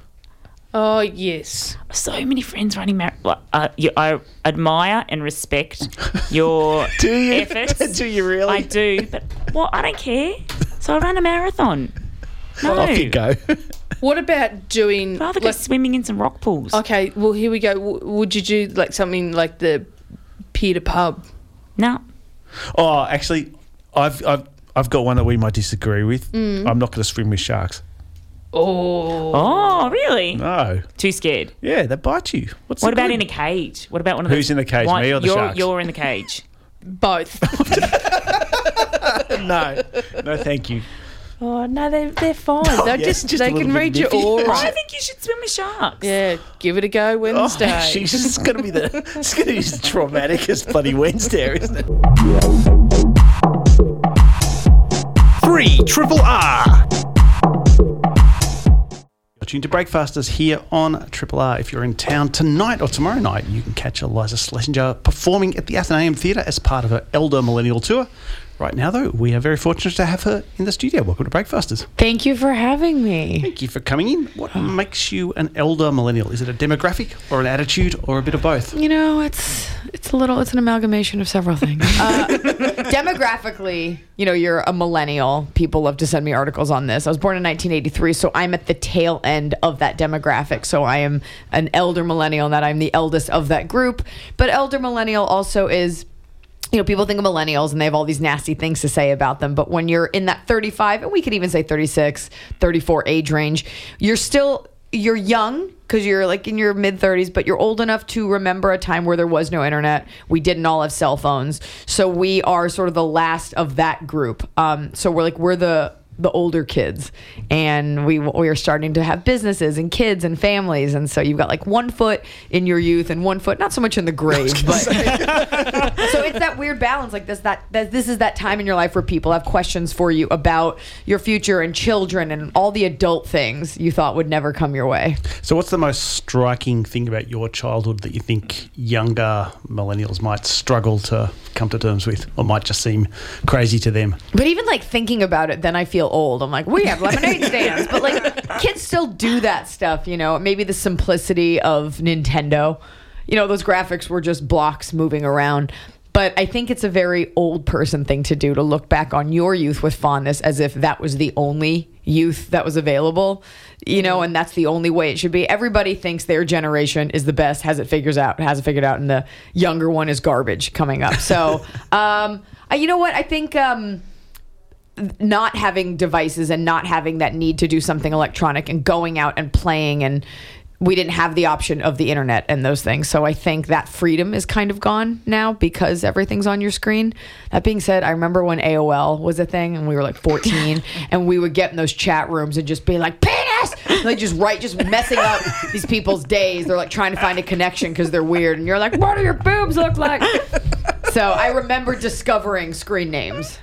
Speaker 4: Oh yes.
Speaker 5: so many friends running marathon. Uh, I admire and respect your
Speaker 2: Do you?
Speaker 5: efforts.
Speaker 2: Do you really?
Speaker 5: I do, but well, I don't care. So I run a marathon. No,
Speaker 2: Off you go.
Speaker 4: What about doing?
Speaker 5: I'd rather go
Speaker 4: like-
Speaker 5: swimming in some rock pools.
Speaker 4: okay, well here we go. W- would you do like something like the pier to pub?
Speaker 5: No,
Speaker 2: oh, actually, I've I've I've got one that we might disagree with.
Speaker 4: Mm.
Speaker 2: I'm not going to swim with sharks.
Speaker 4: Oh.
Speaker 5: Oh, really?
Speaker 2: No.
Speaker 5: Too scared.
Speaker 2: Yeah, they bite you. What's
Speaker 5: What
Speaker 2: the
Speaker 5: about
Speaker 2: good?
Speaker 5: in a cage? What about one of
Speaker 2: Who's
Speaker 5: those?
Speaker 2: in the cage,
Speaker 5: Why-
Speaker 2: me or the
Speaker 5: you're,
Speaker 2: sharks?
Speaker 5: You're in the cage.
Speaker 4: Both.
Speaker 2: no, no, thank you.
Speaker 4: Oh no, they they're fine. they oh,
Speaker 2: yeah,
Speaker 4: just,
Speaker 2: just
Speaker 4: they can
Speaker 2: bit
Speaker 4: read your
Speaker 2: nippy.
Speaker 4: aura.
Speaker 5: I think you should swim with sharks.
Speaker 4: Yeah, give it a go
Speaker 2: Oh,
Speaker 4: Wednesday.
Speaker 2: she's just going to be the it's going to be as traumatic as bloody Wednesday, isn't it? Three Triple R. You're to Breakfasters here on Triple R. If you're in town tonight or tomorrow night, you can catch Iliza Shlesinger performing at the Athenaeum Theatre as part of her Elder Millennial Tour. Right now, though, we are very fortunate to have her in the studio. Welcome to Breakfasters.
Speaker 7: Thank you for having me.
Speaker 2: Thank you for coming in. What makes you an elder millennial? Is it a demographic or an attitude or a bit of both?
Speaker 7: You know, it's It's a little. It's an amalgamation of several things.
Speaker 8: Uh, demographically, you know, you're a millennial. People love to send me articles on this. I was born in 1983, so I'm at the tail end of that demographic. So I am an elder millennial, and that I'm the eldest of that group. But elder millennial also is you know, people think of millennials and they have all these nasty things to say about them. But when you're in that 35, and we could even say 36, 34 age range, you're still you're young because you're like in your mid 30s, but you're old enough to remember a time where there was no internet. We didn't all have cell phones, so we are sort of the last of that group. Um, so we're like we're the the older kids. And we we are starting to have businesses and kids and families. And so you've got like one foot in your youth and one foot not so much in the grave but so it's that weird balance like this that, that this is that time in your life where people have questions for you about your future and children and all the adult things you thought would never come your way.
Speaker 2: So, what's the most striking thing about your childhood that you think younger millennials might struggle to come to terms with, or might just seem crazy to them?
Speaker 8: But even like thinking about it, then I feel old. I'm like, we have lemonade stands, but like kids still do that stuff, you know. Maybe the simplicity of Nintendo, you know, those graphics were just blocks moving around. But I think it's a very old person thing to do to look back on your youth with fondness as if that was the only youth that was available, you know, and that's the only way it should be. Everybody thinks their generation is the best, has it figures out, has it figured out, and the younger one is garbage coming up. So, um, I, you know what? I think. Um, not having devices and not having that need to do something electronic and going out and playing and we didn't have the option of the internet and those things. So I think that freedom is kind of gone now because everything's on your screen. That being said, I remember when AOL was a thing and we were like 14 and we would get in those chat rooms and just be like, penis! Like just right, just messing up these people's days. They're like trying to find a connection because they're weird. And you're like, what do your boobs look like? So I remember discovering screen names.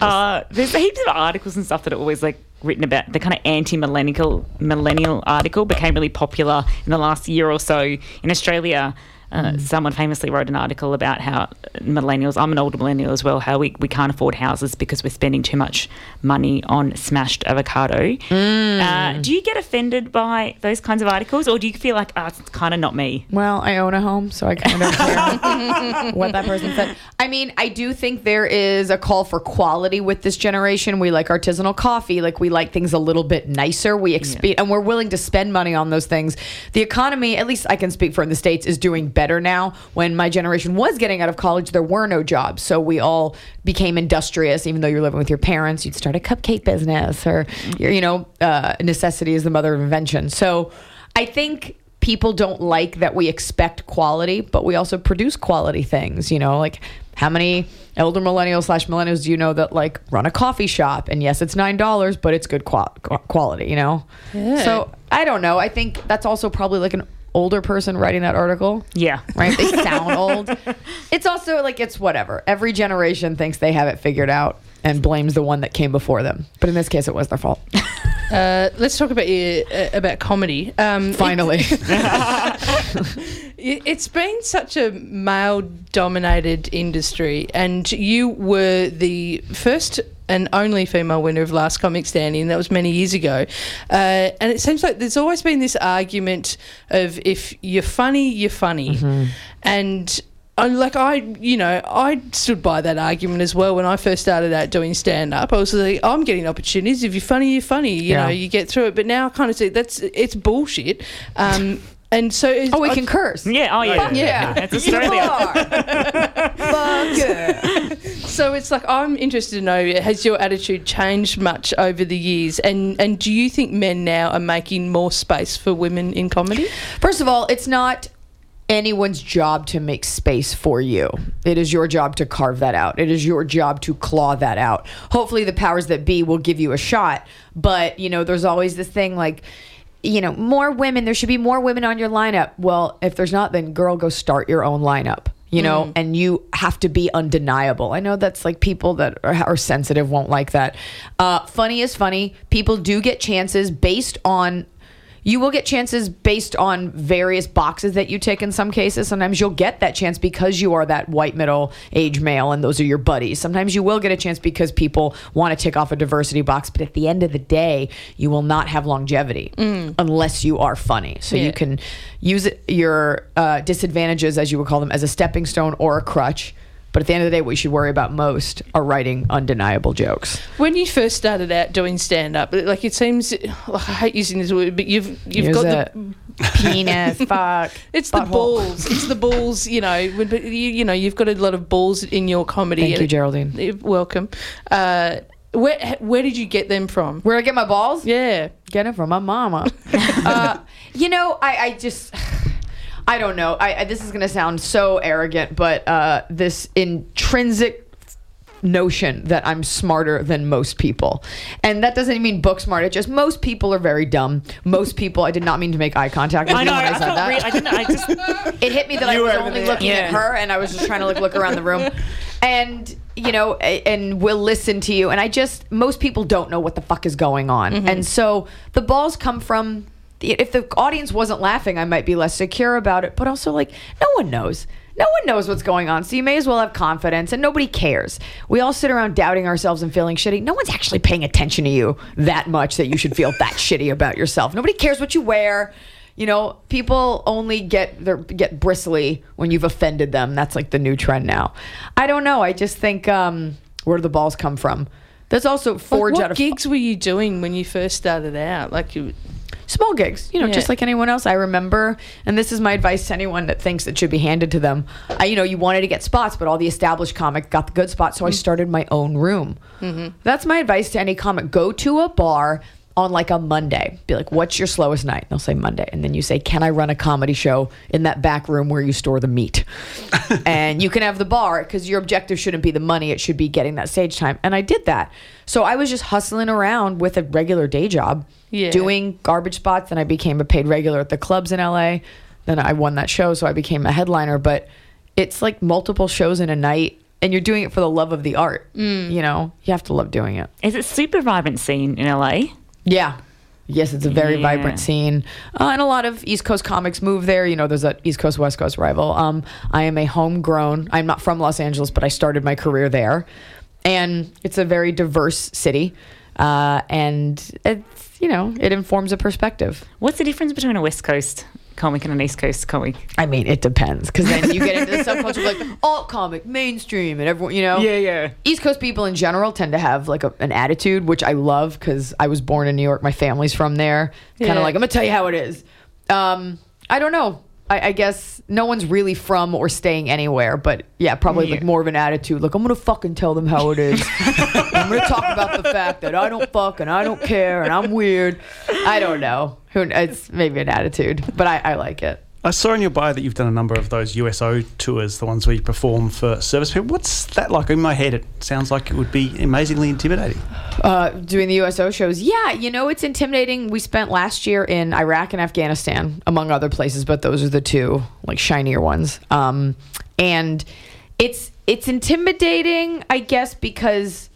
Speaker 5: Uh, there's heaps of articles and stuff that are always like written about the kind of anti-millennial millennial article became really popular in the last year or so in Australia. Uh, Someone famously wrote an article about how millennials, I'm an older millennial as well, how we, we can't afford houses because we're spending too much money on smashed avocado. Uh, do you get offended by those kinds of articles or do you feel like, oh, it's kind of not me?
Speaker 8: Well, I own a home, so I kind of care what that person said. I mean, I do think there is a call for quality with this generation. We like artisanal coffee, like we like things a little bit nicer. We expe- and we're willing to spend money on those things. The economy, at least I can speak for in the states, is doing better now. When my generation was getting out of college, there were no jobs, so we all became industrious. Even though you're living with your parents, you'd start a cupcake business, or you know, uh, necessity is the mother of invention. So, I think people don't like that we expect quality, but we also produce quality things. You know, like how many elder millennials slash millennials do you know that like run a coffee shop? And yes, it's nine dollars, but it's good qua- qu- quality. You know, so I don't know. I think that's also probably like an older person writing that article.
Speaker 5: Yeah.
Speaker 8: Right? They sound old. It's also like it's whatever. Every generation thinks they have it figured out and blames the one that came before them. But in this case, it was their fault.
Speaker 4: Uh, let's talk about uh, about comedy. Um,
Speaker 8: Finally.
Speaker 4: it, it's been such a male-dominated industry, and you were the first and only female winner of Last Comic Standing. That was many years ago, uh, and it seems like there's always been this argument of if you're funny, you're funny, and. I, like I, you know, I stood by that argument as well when I first started out doing stand up. I was like, I'm getting opportunities. If you're funny, you're funny. You
Speaker 8: Yeah.
Speaker 4: know, you get through it. But now I kind of see that's it's bullshit. Um, and so it's,
Speaker 8: oh, we
Speaker 4: I-
Speaker 8: can curse.
Speaker 5: Yeah, oh yeah.
Speaker 8: Yeah.
Speaker 5: That's Australia.
Speaker 8: Fuck yeah.
Speaker 4: So it's like I'm interested to know has your attitude changed much over the years, and and do you think men now are making more space for women in comedy?
Speaker 8: First of all, it's not anyone's job to make space for you. It is your job to carve that out. It is your job to claw that out. Hopefully the powers that be will give you a shot, but you know, there's always this thing like you know, more women, there should be more women on your lineup. Well, if there's not, then girl, go start your own lineup. You know, and you have to be undeniable. I know that's like people that are, are sensitive won't like that. Uh, funny is funny. People do get chances based on you will get chances based on various boxes that you tick in some cases. Sometimes you'll get that chance because you are that white middle age male and those are your buddies. Sometimes you will get a chance because people want to tick off a diversity box, but at the end of the day, you will not have longevity unless you are funny. So
Speaker 4: Yeah.
Speaker 8: you can use it, your uh, disadvantages, as you would call them, as a stepping stone or a crutch. But at the end of the day, what you should worry about most are writing undeniable jokes.
Speaker 4: When you first started out doing stand up, like it seems, I hate using this word, but you've you've
Speaker 8: Use
Speaker 4: got
Speaker 8: it.
Speaker 4: the
Speaker 8: penis, fuck.
Speaker 4: it's the balls, it's the balls. You know, when- you, you know, you've got a lot of balls in your comedy.
Speaker 8: Thank you, Geraldine.
Speaker 4: You're welcome. Uh, where where did you get them from?
Speaker 8: Where I get my balls?
Speaker 4: Yeah.
Speaker 8: Get it from my mama. uh, you know, I, I just, I don't know. I, I this is gonna sound so arrogant, but uh, this intrinsic notion that I'm smarter than most people, and that doesn't mean book smart. It's just most people are very dumb. Most people. I did not mean to make eye contact with
Speaker 5: I
Speaker 8: you
Speaker 5: know.
Speaker 8: I
Speaker 5: I,
Speaker 8: said that.
Speaker 5: re- I didn't. I just.
Speaker 8: it hit me that I was only
Speaker 2: there.
Speaker 8: looking at her and I was just trying to like look around the room. And you know, and we'll listen to you. And I just most people don't know what the fuck is going on. And so the balls come from if the audience wasn't laughing, I might be less secure about it. But also like no one knows. No one knows what's going on, so you may as well have confidence, and nobody cares. We all sit around doubting ourselves and feeling shitty. No one's actually paying attention to you that much that you should feel that shitty about yourself. Nobody cares what you wear you know, people only get their get bristly when you've offended them. That's like the new trend now. I don't know. I just think um, where do the balls come from? There's also
Speaker 4: Like,
Speaker 8: forge
Speaker 4: what
Speaker 8: out of
Speaker 4: gigs were you doing when you first started out? Like you,
Speaker 8: small gigs, you know,
Speaker 4: Yeah.
Speaker 8: just like anyone else. I remember, and this is my advice to anyone that thinks it should be handed to them. I, you know, you wanted to get spots, but all the established comic got the good spots, so I mm-hmm. started my own room. Mm-hmm. That's my advice to any comic: go to a bar on like a Monday. Be like, "What's your slowest night?" And they'll say Monday, and then you say, "Can I run a comedy show in that back room where you store the meat?" and you can have the bar because your objective shouldn't be the money; it should be getting that stage time. And I did that. So I was just hustling around with a regular day job
Speaker 4: Yeah.
Speaker 8: doing garbage spots. Then I became a paid regular at the clubs in LA. Then I won that show, so I became a headliner. But it's like multiple shows in a night, and you're doing it for the love of the art. You know, you have to love doing it.
Speaker 5: Is it super vibrant scene in LA?
Speaker 8: Yeah. Yes, it's a very
Speaker 5: Yeah.
Speaker 8: vibrant scene, uh, and a lot of East Coast comics move there. You know, there's a East Coast West Coast rival. Um, I am a homegrown. I'm not from Los Angeles, but I started my career there, and it's a very diverse city, uh, and it's you know it informs a perspective.
Speaker 5: What's the difference between a West Coast comic and an East Coast comic?
Speaker 8: I mean, it depends because then you get into the subculture of like alt comic, mainstream, and everyone, you know.
Speaker 5: yeah. Yeah.
Speaker 8: East Coast people in general tend to have like a, an attitude, which I love because I was born in New York. My family's from there. Kind of
Speaker 4: Yeah.
Speaker 8: like I'm gonna tell you how it is. Um, I don't know. I, I guess no one's really from or staying anywhere, but yeah, probably like more of an attitude. Like I'm gonna fucking tell them how it is. I'm gonna talk about the fact that I don't fuck and I don't care and I'm weird. I don't know. Who? It's maybe an attitude, but I, I like it.
Speaker 2: I saw in your bio that you've done a number of those USO tours, the ones where you perform for service people. What's that like? In my head, it sounds like it would be amazingly intimidating.
Speaker 8: uh, doing the USO shows. Yeah, you know, it's intimidating. We spent last year in Iraq and Afghanistan, among other places, but those are the two like shinier ones. Um, and it's it's intimidating, I guess, because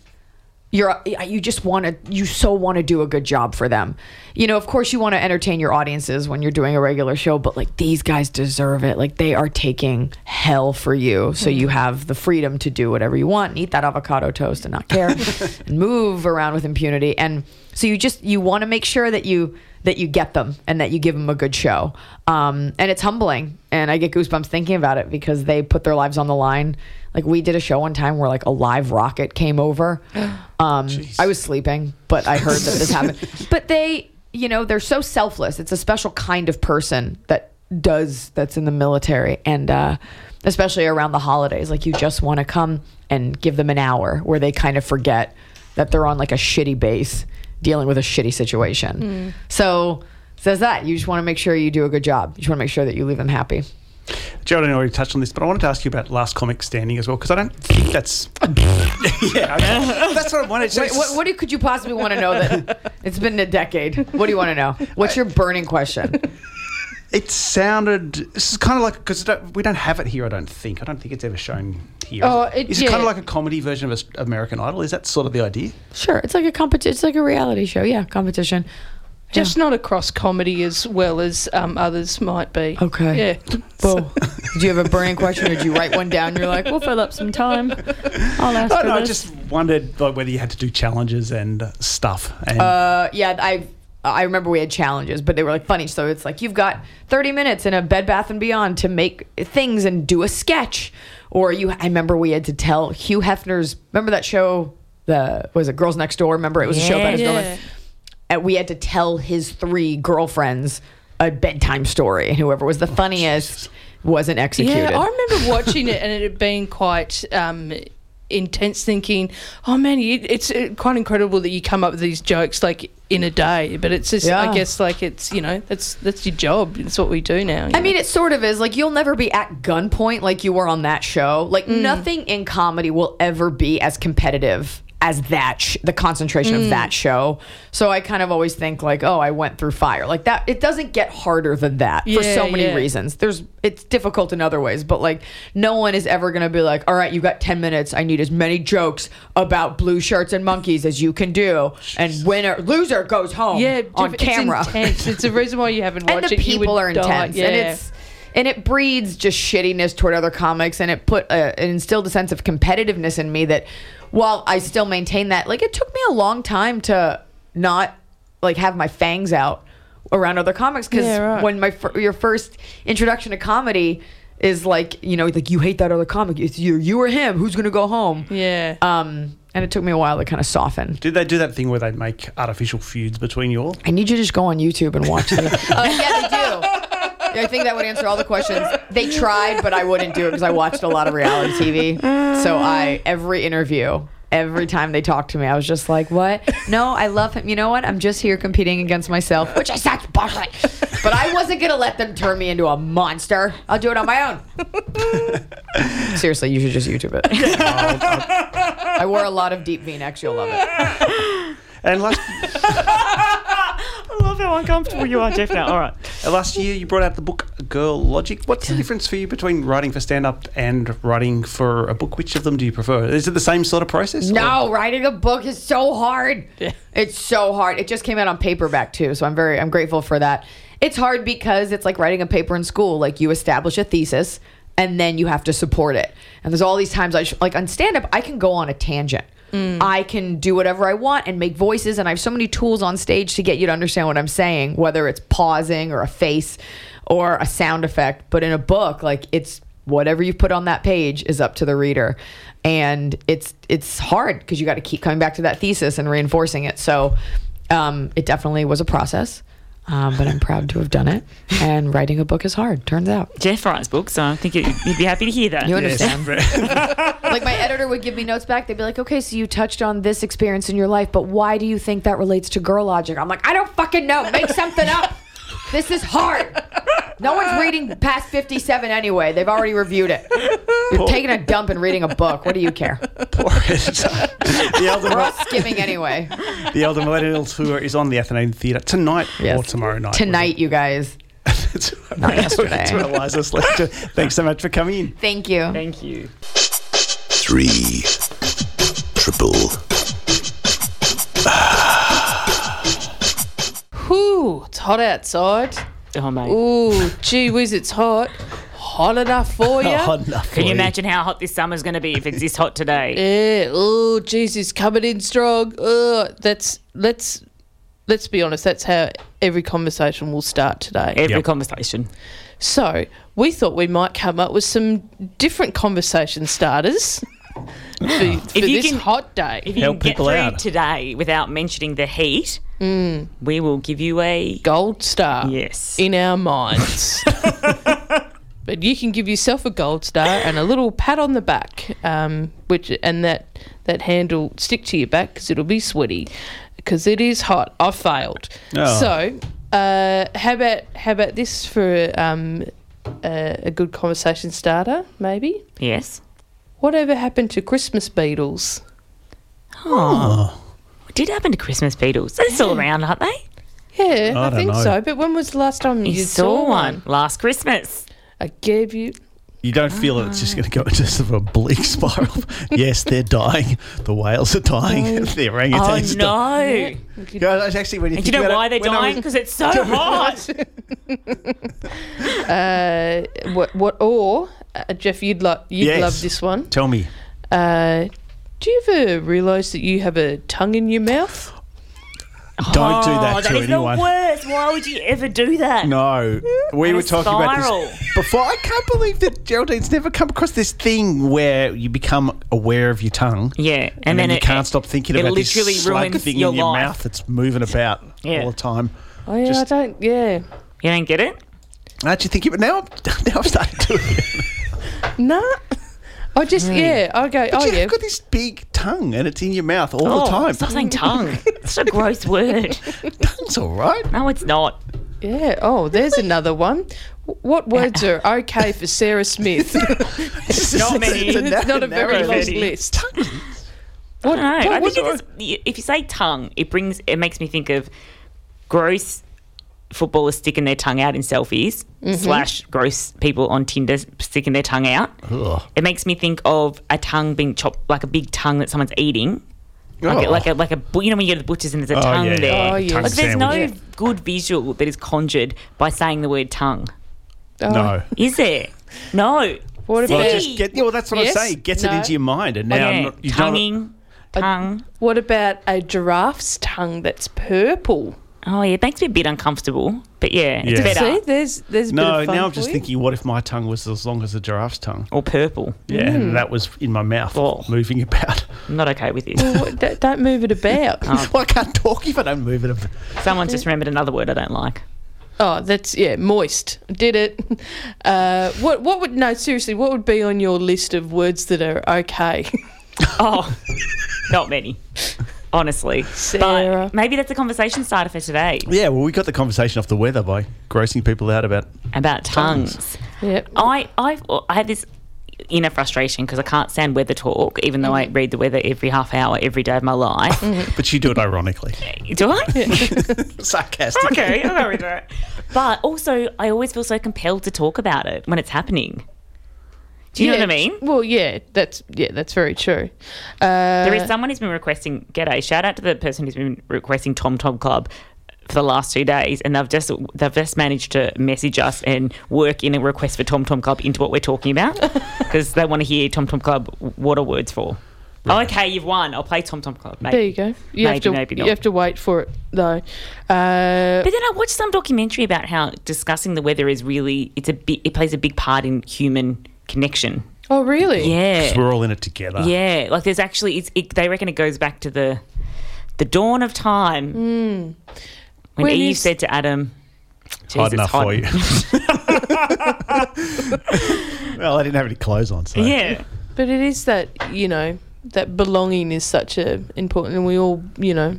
Speaker 8: you're you just want to you so want to do a good job for them. You know, of course you want to entertain your audiences when you're doing a regular show, but like these guys deserve it. Like they are taking hell for you. So you mm-hmm. have the freedom to do whatever you want and eat that avocado toast and not care and move around with impunity. And so you just you want to make sure that you that you get them and that you give them a good show. Um, and it's humbling. And I get goosebumps thinking about it because they put their lives on the line. Like we did a show one time where like a live rocket came over. Um, I was sleeping, but I heard that this happened. But they, you know, they're so selfless. It's a special kind of person that does that's in the military, and uh, especially around the holidays, like you just want to come and give them an hour where they kind of forget that they're on like a shitty base dealing with a shitty situation. Mm. So says that you just want to make sure you do a good job. You just want to make sure that you leave them happy.
Speaker 2: Geraldine already touched on this, but I wanted to ask you about Last Comic Standing as well, because I don't think that's. yeah, okay. that's what I wanted. So
Speaker 8: Wait, what, what could you possibly want to know that it's been a decade? What do you want to know? What's your burning question?
Speaker 2: It sounded. This is kind of like because we don't have it here. I don't think. I don't think it's ever shown here.
Speaker 4: Oh,
Speaker 2: is it,
Speaker 4: it-
Speaker 2: is it kind of like a comedy version of American Idol? Is that sort of the idea?
Speaker 8: Sure, it's like a competition. It's like a reality show. Yeah, competition.
Speaker 4: just not across comedy as well as um, others might be.
Speaker 8: Okay.
Speaker 4: Yeah.
Speaker 8: Well, did you have a burning question or did you write one down? You're like,
Speaker 5: We'll fill up some time. I'll ask
Speaker 9: I
Speaker 5: for
Speaker 9: don't I just wondered like whether you had to do challenges and uh, stuff. And
Speaker 8: Uh, yeah, I I remember we had challenges, but they were like funny. So it's like you've got 30 minutes in a Bed Bath and Beyond to make things and do a sketch, or you. I remember we had to tell Hugh Hefner's. Remember that show? The was it Girls Next Door? Remember it was a show about his
Speaker 4: Yeah.
Speaker 8: girlfriend. And we had to tell his three girlfriends a bedtime story, and whoever was the funniest wasn't executed.
Speaker 4: Yeah, I remember watching it and it being quite um, intense. Thinking, oh man, you, it's uh, quite incredible that you come up with these jokes like in a day. But it's just,
Speaker 8: Yeah.
Speaker 4: I guess, like it's you know, that's that's your job. It's what we do now.
Speaker 8: I
Speaker 4: know.
Speaker 8: mean, it sort of is. Like, you'll never be at gunpoint like you were on that show. Like,
Speaker 4: Mm.
Speaker 8: nothing in comedy will ever be as competitive as that, sh- the concentration
Speaker 4: Mm.
Speaker 8: of that show. So I kind of always think, like, oh, I went through fire. Like, that, it doesn't get harder than that for so many
Speaker 4: yeah.
Speaker 8: reasons. There's, it's difficult in other ways, but like, no one is ever going to be like, all right, you got 10 minutes. I need as many jokes about blue shirts and monkeys as you can do. And winner, loser goes home
Speaker 4: yeah,
Speaker 8: on
Speaker 4: it's
Speaker 8: camera.
Speaker 4: intense. It's a reason why you haven't
Speaker 8: and
Speaker 4: watched
Speaker 8: the
Speaker 4: it.
Speaker 8: People are
Speaker 4: die.
Speaker 8: intense, and it's and it breeds just shittiness toward other comics, and it put uh, it instilled a sense of competitiveness in me that while I still maintain that, like it took me a long time to not like have my fangs out around other comics because
Speaker 4: Yeah, right.
Speaker 8: when my fir- your first introduction to comedy is like you know like you hate that other comic it's you you or him who's gonna go home
Speaker 4: yeah.
Speaker 8: um and it took me a while to kind of soften
Speaker 9: did they do that thing where they make artificial feuds between you all?
Speaker 8: I need you to just go on YouTube and watch it. uh, yeah, they do. I think that would answer all the questions. They tried, but I wouldn't do it because I watched a lot of reality TV. So I every interview, every time they talked to me, I was just like, "What? No, I love him. You know what? I'm just here competing against myself, which is such bullshit. But I wasn't gonna let them turn me into a monster. I'll do it on my own. Seriously, you should just YouTube it. I wore a lot of deep V-necks. You'll love it.
Speaker 9: And last,
Speaker 5: love how uncomfortable you are, Jeff. Now, all right.
Speaker 9: uh, last year you brought out the book Girl Logic. What's the difference for you between writing for stand up and writing for a book? Which of them do you prefer? Is it the same sort of process? or-
Speaker 8: No, writing a book is so hard. It's so hard. It just came out on paperback too, so I'm very I'm grateful for that. It's hard because it's like writing a paper in school. Like you establish a thesis and then you have to support it. And there's all these times I sh- like on stand up I can go on a tangent. I can do whatever I want and make voices and I have so many tools on stage to get you to understand what I'm saying, whether it's pausing or a face or a sound effect. But in a book, like it's whatever you put on that page is up to the reader. And it's it's hard because you got to keep coming back to that thesis and reinforcing it. So um, it definitely was a process um, but i'm proud to have done it. And writing a book is hard turns out.
Speaker 5: Jeff writes books, so I think you- you'd be happy to hear that.
Speaker 8: you
Speaker 9: Yes.
Speaker 8: understand. Like my editor would give me notes back. They'd be like okay so you touched on this experience in your life but why do you think that relates to girl logic? I'm like i don't fucking know. Make something up. This is hard no one's reading past 57 anyway they've already reviewed it you're taking a dump and reading a book what do you care
Speaker 9: Poor the elder,
Speaker 8: we're all skimming anyway
Speaker 9: the elder millennial tour is on the Athenaeum Theatre tonight or tomorrow night.
Speaker 8: tonight you guys
Speaker 9: That's
Speaker 8: Not yesterday.
Speaker 9: That's what Iliza's. Thanks so much for coming in.
Speaker 8: thank you
Speaker 5: Thank you.
Speaker 10: Three. Triple.
Speaker 4: Whew, it's hot outside.
Speaker 5: Oh, mate.
Speaker 4: Ooh, gee whiz, it's hot. Hot enough for you?
Speaker 9: Hot enough
Speaker 5: Can
Speaker 9: for
Speaker 5: you imagine how hot this summer's going to be if it's this hot today?
Speaker 4: Yeah. Oh, geez, it's coming in strong. Oh, that's let's let's be honest. That's how every conversation will start today.
Speaker 5: Every
Speaker 9: Yep.
Speaker 5: conversation.
Speaker 4: So we thought we might come up with some different conversation starters for, for
Speaker 5: If you
Speaker 4: this
Speaker 5: can-
Speaker 4: hot day.
Speaker 5: If you
Speaker 9: Help
Speaker 5: can get
Speaker 9: people
Speaker 5: through
Speaker 9: out.
Speaker 5: today without mentioning the heat, we will give you a
Speaker 4: gold star.
Speaker 5: yes.
Speaker 4: in our minds. but you can give yourself a gold star and a little pat on the back, um, which and that that handle stick to your back because it'll be sweaty because it is hot. I failed.
Speaker 9: Oh.
Speaker 4: So uh, how about how about this for um, a, a good conversation starter? Maybe.
Speaker 5: yes.
Speaker 4: Whatever happened to Christmas beetles?
Speaker 5: What did happen to Christmas beetles? They're still around, aren't they?
Speaker 4: Yeah,
Speaker 9: I
Speaker 4: I, think
Speaker 9: know.
Speaker 4: so. But when was the last time you,
Speaker 5: You saw one last Christmas.
Speaker 4: I gave you.
Speaker 2: You don't feel that it's just going to go into sort of a bleak spiral. yes, they're dying. The whales are dying. the
Speaker 5: Oh
Speaker 2: orangutans are dying.
Speaker 5: no!
Speaker 2: Yeah, that's actually when you
Speaker 5: And do
Speaker 2: think
Speaker 5: you know
Speaker 2: about
Speaker 5: why
Speaker 2: it,
Speaker 5: they're
Speaker 2: when I
Speaker 5: dying?
Speaker 2: was-
Speaker 5: Because it's so hot.
Speaker 4: Uh, what? What? Or uh, Jeff, you'd love you'd
Speaker 2: Yes.
Speaker 4: love this one.
Speaker 2: Tell me.
Speaker 4: Uh, do you ever realise that you have a tongue in your mouth?
Speaker 2: Don't do
Speaker 5: Oh,
Speaker 2: that to
Speaker 5: that is
Speaker 2: anyone.
Speaker 5: the worst. Why would you ever do that?
Speaker 2: No, we
Speaker 5: And
Speaker 2: were
Speaker 5: a
Speaker 2: talking about
Speaker 5: spiral.
Speaker 2: this before. I can't believe that Geraldine's never come across this thing where you become aware of your tongue.
Speaker 5: Yeah, and,
Speaker 2: And, then, you
Speaker 5: it,
Speaker 2: can't stop thinking
Speaker 5: it
Speaker 2: about
Speaker 5: literally
Speaker 2: this slug
Speaker 5: ruins
Speaker 2: thing
Speaker 5: your
Speaker 2: in your
Speaker 5: life.
Speaker 2: mouth that's moving about
Speaker 5: Yeah.
Speaker 2: all the time.
Speaker 4: Oh yeah,
Speaker 2: Just-
Speaker 4: I don't. Yeah,
Speaker 5: You don't get it?
Speaker 2: How'd you think of it? Now, I'm- now I'm starting to.
Speaker 4: nah. I just yeah. I go.
Speaker 2: But
Speaker 4: oh
Speaker 2: you've
Speaker 4: yeah.
Speaker 2: got this big tongue and it's in your mouth all
Speaker 5: oh,
Speaker 2: the time.
Speaker 5: Stop saying tongue. It's a gross word.
Speaker 2: Tongue's all right.
Speaker 5: No, it's not.
Speaker 4: Yeah. Oh, there's another one. What words are okay for Sarah Smith?
Speaker 2: It's
Speaker 5: not many.
Speaker 2: It's, a
Speaker 4: it's not a very long
Speaker 2: list.
Speaker 4: list.
Speaker 5: I don't know. I
Speaker 4: what
Speaker 5: think it's if you say tongue, it brings it makes me think of gross footballers sticking their tongue out in selfies mm-hmm. slash gross people on Tinder sticking their tongue out.
Speaker 2: Ugh.
Speaker 5: It makes me think of a tongue being chopped like a big tongue that someone's eating. Like, a,
Speaker 2: Oh.
Speaker 5: like a like a you know when you go to the butchers and there's a
Speaker 2: Oh,
Speaker 5: tongue
Speaker 2: yeah, yeah,
Speaker 5: there.
Speaker 4: Oh, yeah.
Speaker 2: tongue
Speaker 5: Like there's no
Speaker 2: sandwich.
Speaker 5: good visual that is conjured by saying the word tongue.
Speaker 4: Oh,
Speaker 2: No.
Speaker 5: Is there? No.
Speaker 4: What about
Speaker 2: Well, just get, yeah, well, that's what
Speaker 4: Yes,
Speaker 2: I'm saying. It gets
Speaker 4: no.
Speaker 2: it into your mind, and oh, now
Speaker 5: yeah.
Speaker 2: not, you don't.
Speaker 5: tonguing, tongue.
Speaker 4: what about a giraffe's tongue that's purple?
Speaker 5: Oh yeah, it makes me a bit uncomfortable. But yeah, it's
Speaker 2: Yeah.
Speaker 5: better.
Speaker 4: See, there's there's a bit
Speaker 2: No,
Speaker 4: of fun
Speaker 2: now I'm
Speaker 4: for
Speaker 2: just
Speaker 4: you.
Speaker 2: thinking, what if my tongue was as long as a giraffe's tongue?
Speaker 5: Or purple.
Speaker 2: Yeah, and that was in my mouth,
Speaker 5: Oh.
Speaker 2: moving about.
Speaker 5: I'm not okay with this.
Speaker 4: Well, d- don't move it about.
Speaker 2: well, I can't talk if I don't move it.
Speaker 5: Someone just remembered another word I don't like.
Speaker 4: Oh, that's yeah, moist. Did it? Uh, what what would no seriously? What would be on your list of words that are okay?
Speaker 5: Oh, not many. Honestly.
Speaker 4: Sarah.
Speaker 5: But maybe that's a conversation starter for today
Speaker 2: Yeah, well, we got the conversation off the weather by grossing people out about.
Speaker 5: about
Speaker 2: Tongues.
Speaker 5: tongues.
Speaker 4: yep.
Speaker 5: I, I, I have this inner frustration because I can't stand weather talk, even though I mm. read the weather every half hour every day of my life. Mm-hmm.
Speaker 2: But you do it ironically,
Speaker 5: Do I?
Speaker 2: sarcastic.
Speaker 5: okay, I'll go with that. But also, I always feel so compelled to talk about it when it's happening. Do you know what I mean?
Speaker 4: Well, yeah, that's yeah, that's very true. Uh,
Speaker 5: There is someone who's been requesting. G'day! Shout out to the person who's been requesting Tom Tom Club for the last two days, and they've just they've just managed to message us and work in a request for Tom Tom Club into what we're talking about because they want to hear Tom Tom Club. What are words for? Oh, okay, you've won. I'll play Tom Tom Club. Maybe.
Speaker 4: there you go. You have
Speaker 5: Maybe,
Speaker 4: to
Speaker 5: maybe
Speaker 4: you have to wait for it though. Uh,
Speaker 5: But then I watched some documentary about how discussing the weather is really it's a bi- it plays a big part in human connection.
Speaker 4: oh, really?
Speaker 5: Yeah.
Speaker 2: 'Cause we're all in it together.
Speaker 5: Yeah, like there's actually it's it, they reckon it goes back to the the dawn of time hmm. when,
Speaker 4: When
Speaker 5: Eve said to Adam,
Speaker 2: Hot enough
Speaker 5: hot."
Speaker 2: for you. well, I didn't have any clothes on, so
Speaker 5: Yeah,
Speaker 4: But it is that you know that belonging is such a important, and we all you know,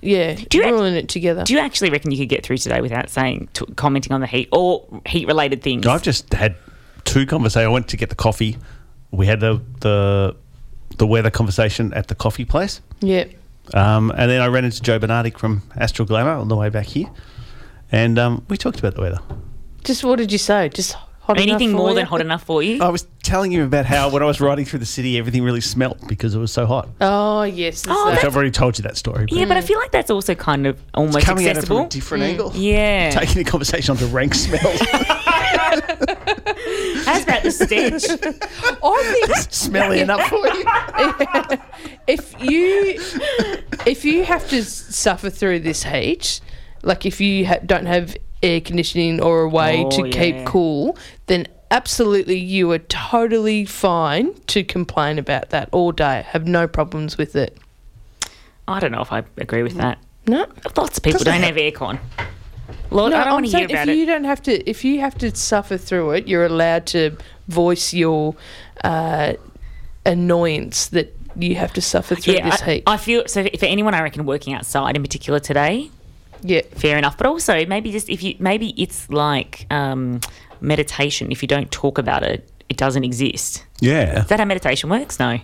Speaker 4: yeah,
Speaker 5: you
Speaker 4: we're all in it together.
Speaker 5: do you actually reckon you could get through today without saying t- commenting on the heat or heat related things?
Speaker 2: I've just had two conversations. I went to get the coffee. We had the the the weather conversation at the coffee place,
Speaker 4: yeah.
Speaker 2: um, and then I ran into Joe Bernardic from Astral Glamour on the way back here, and um, we talked about the weather.
Speaker 4: Just what did you say? Just hot
Speaker 5: Anything
Speaker 4: enough for
Speaker 5: more
Speaker 4: you?
Speaker 5: than hot enough for you?
Speaker 2: I was telling you about how when I was riding through the city, everything really smelt because it was so hot.
Speaker 4: Oh yes.
Speaker 5: Oh,
Speaker 4: that.
Speaker 2: Which I've already told you that story. but
Speaker 5: yeah, but I feel like that's also kind of almost
Speaker 2: coming at it from a different angle.
Speaker 5: yeah.
Speaker 2: Taking the conversation onto rank smells.
Speaker 5: How's about the stench?
Speaker 4: I think
Speaker 2: Smelly enough for you.
Speaker 4: if you if you have to suffer through this heat, like if you ha- don't have air conditioning or a way
Speaker 5: Oh,
Speaker 4: to
Speaker 5: yeah.
Speaker 4: keep cool, then absolutely you are totally fine to complain about that all day. Have no problems with it.
Speaker 5: I don't know if I agree with mm. that.
Speaker 4: No.
Speaker 5: Lots of people
Speaker 2: Doesn't
Speaker 5: don't
Speaker 2: have-
Speaker 5: have aircon. Lord, I don't
Speaker 4: I'm
Speaker 5: want to hear
Speaker 4: saying
Speaker 5: about
Speaker 4: if
Speaker 5: it.
Speaker 4: you don't have to if you have to suffer through it, you're allowed to voice your uh, annoyance that you have to suffer through this
Speaker 5: I,
Speaker 4: heat.
Speaker 5: I feel so. For anyone, I reckon working outside in particular today,
Speaker 4: yeah.
Speaker 5: fair enough. But also maybe just if you maybe it's like um, meditation. If you don't talk about it, it doesn't exist.
Speaker 2: Yeah.
Speaker 5: Is that how meditation works? No.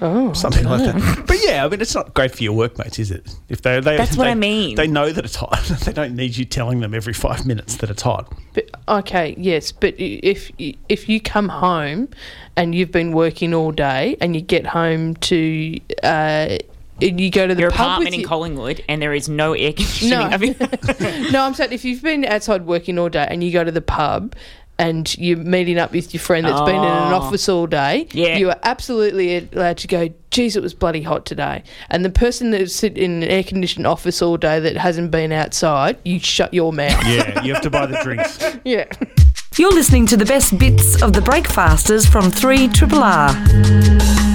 Speaker 4: Oh,
Speaker 2: something like that. But yeah, I mean, it's not great for your workmates, is it? If they, they
Speaker 5: That's what
Speaker 2: they-
Speaker 5: I mean.
Speaker 2: They know that it's hot. they don't need you telling them every five minutes that it's hot.
Speaker 4: But, okay, yes, but if if you come home and you've been working all day and you get home to uh, you go to the
Speaker 5: Your
Speaker 4: pub
Speaker 5: apartment
Speaker 4: with
Speaker 5: in
Speaker 4: your-
Speaker 5: Collingwood, and there is no air conditioning.
Speaker 4: No. No, I'm saying if you've been outside working all day and you go to the pub and you're meeting up with your friend that's been in an
Speaker 5: Oh.
Speaker 4: office all day,
Speaker 5: Yeah.
Speaker 4: you are absolutely allowed to go, geez, it was bloody hot today. And the person that's sit in an air conditioned office all day that hasn't been outside, you shut your mouth.
Speaker 2: Yeah, you have to buy the drinks.
Speaker 4: yeah.
Speaker 1: You're listening to the best bits of the breakfasters from 3 Triple R.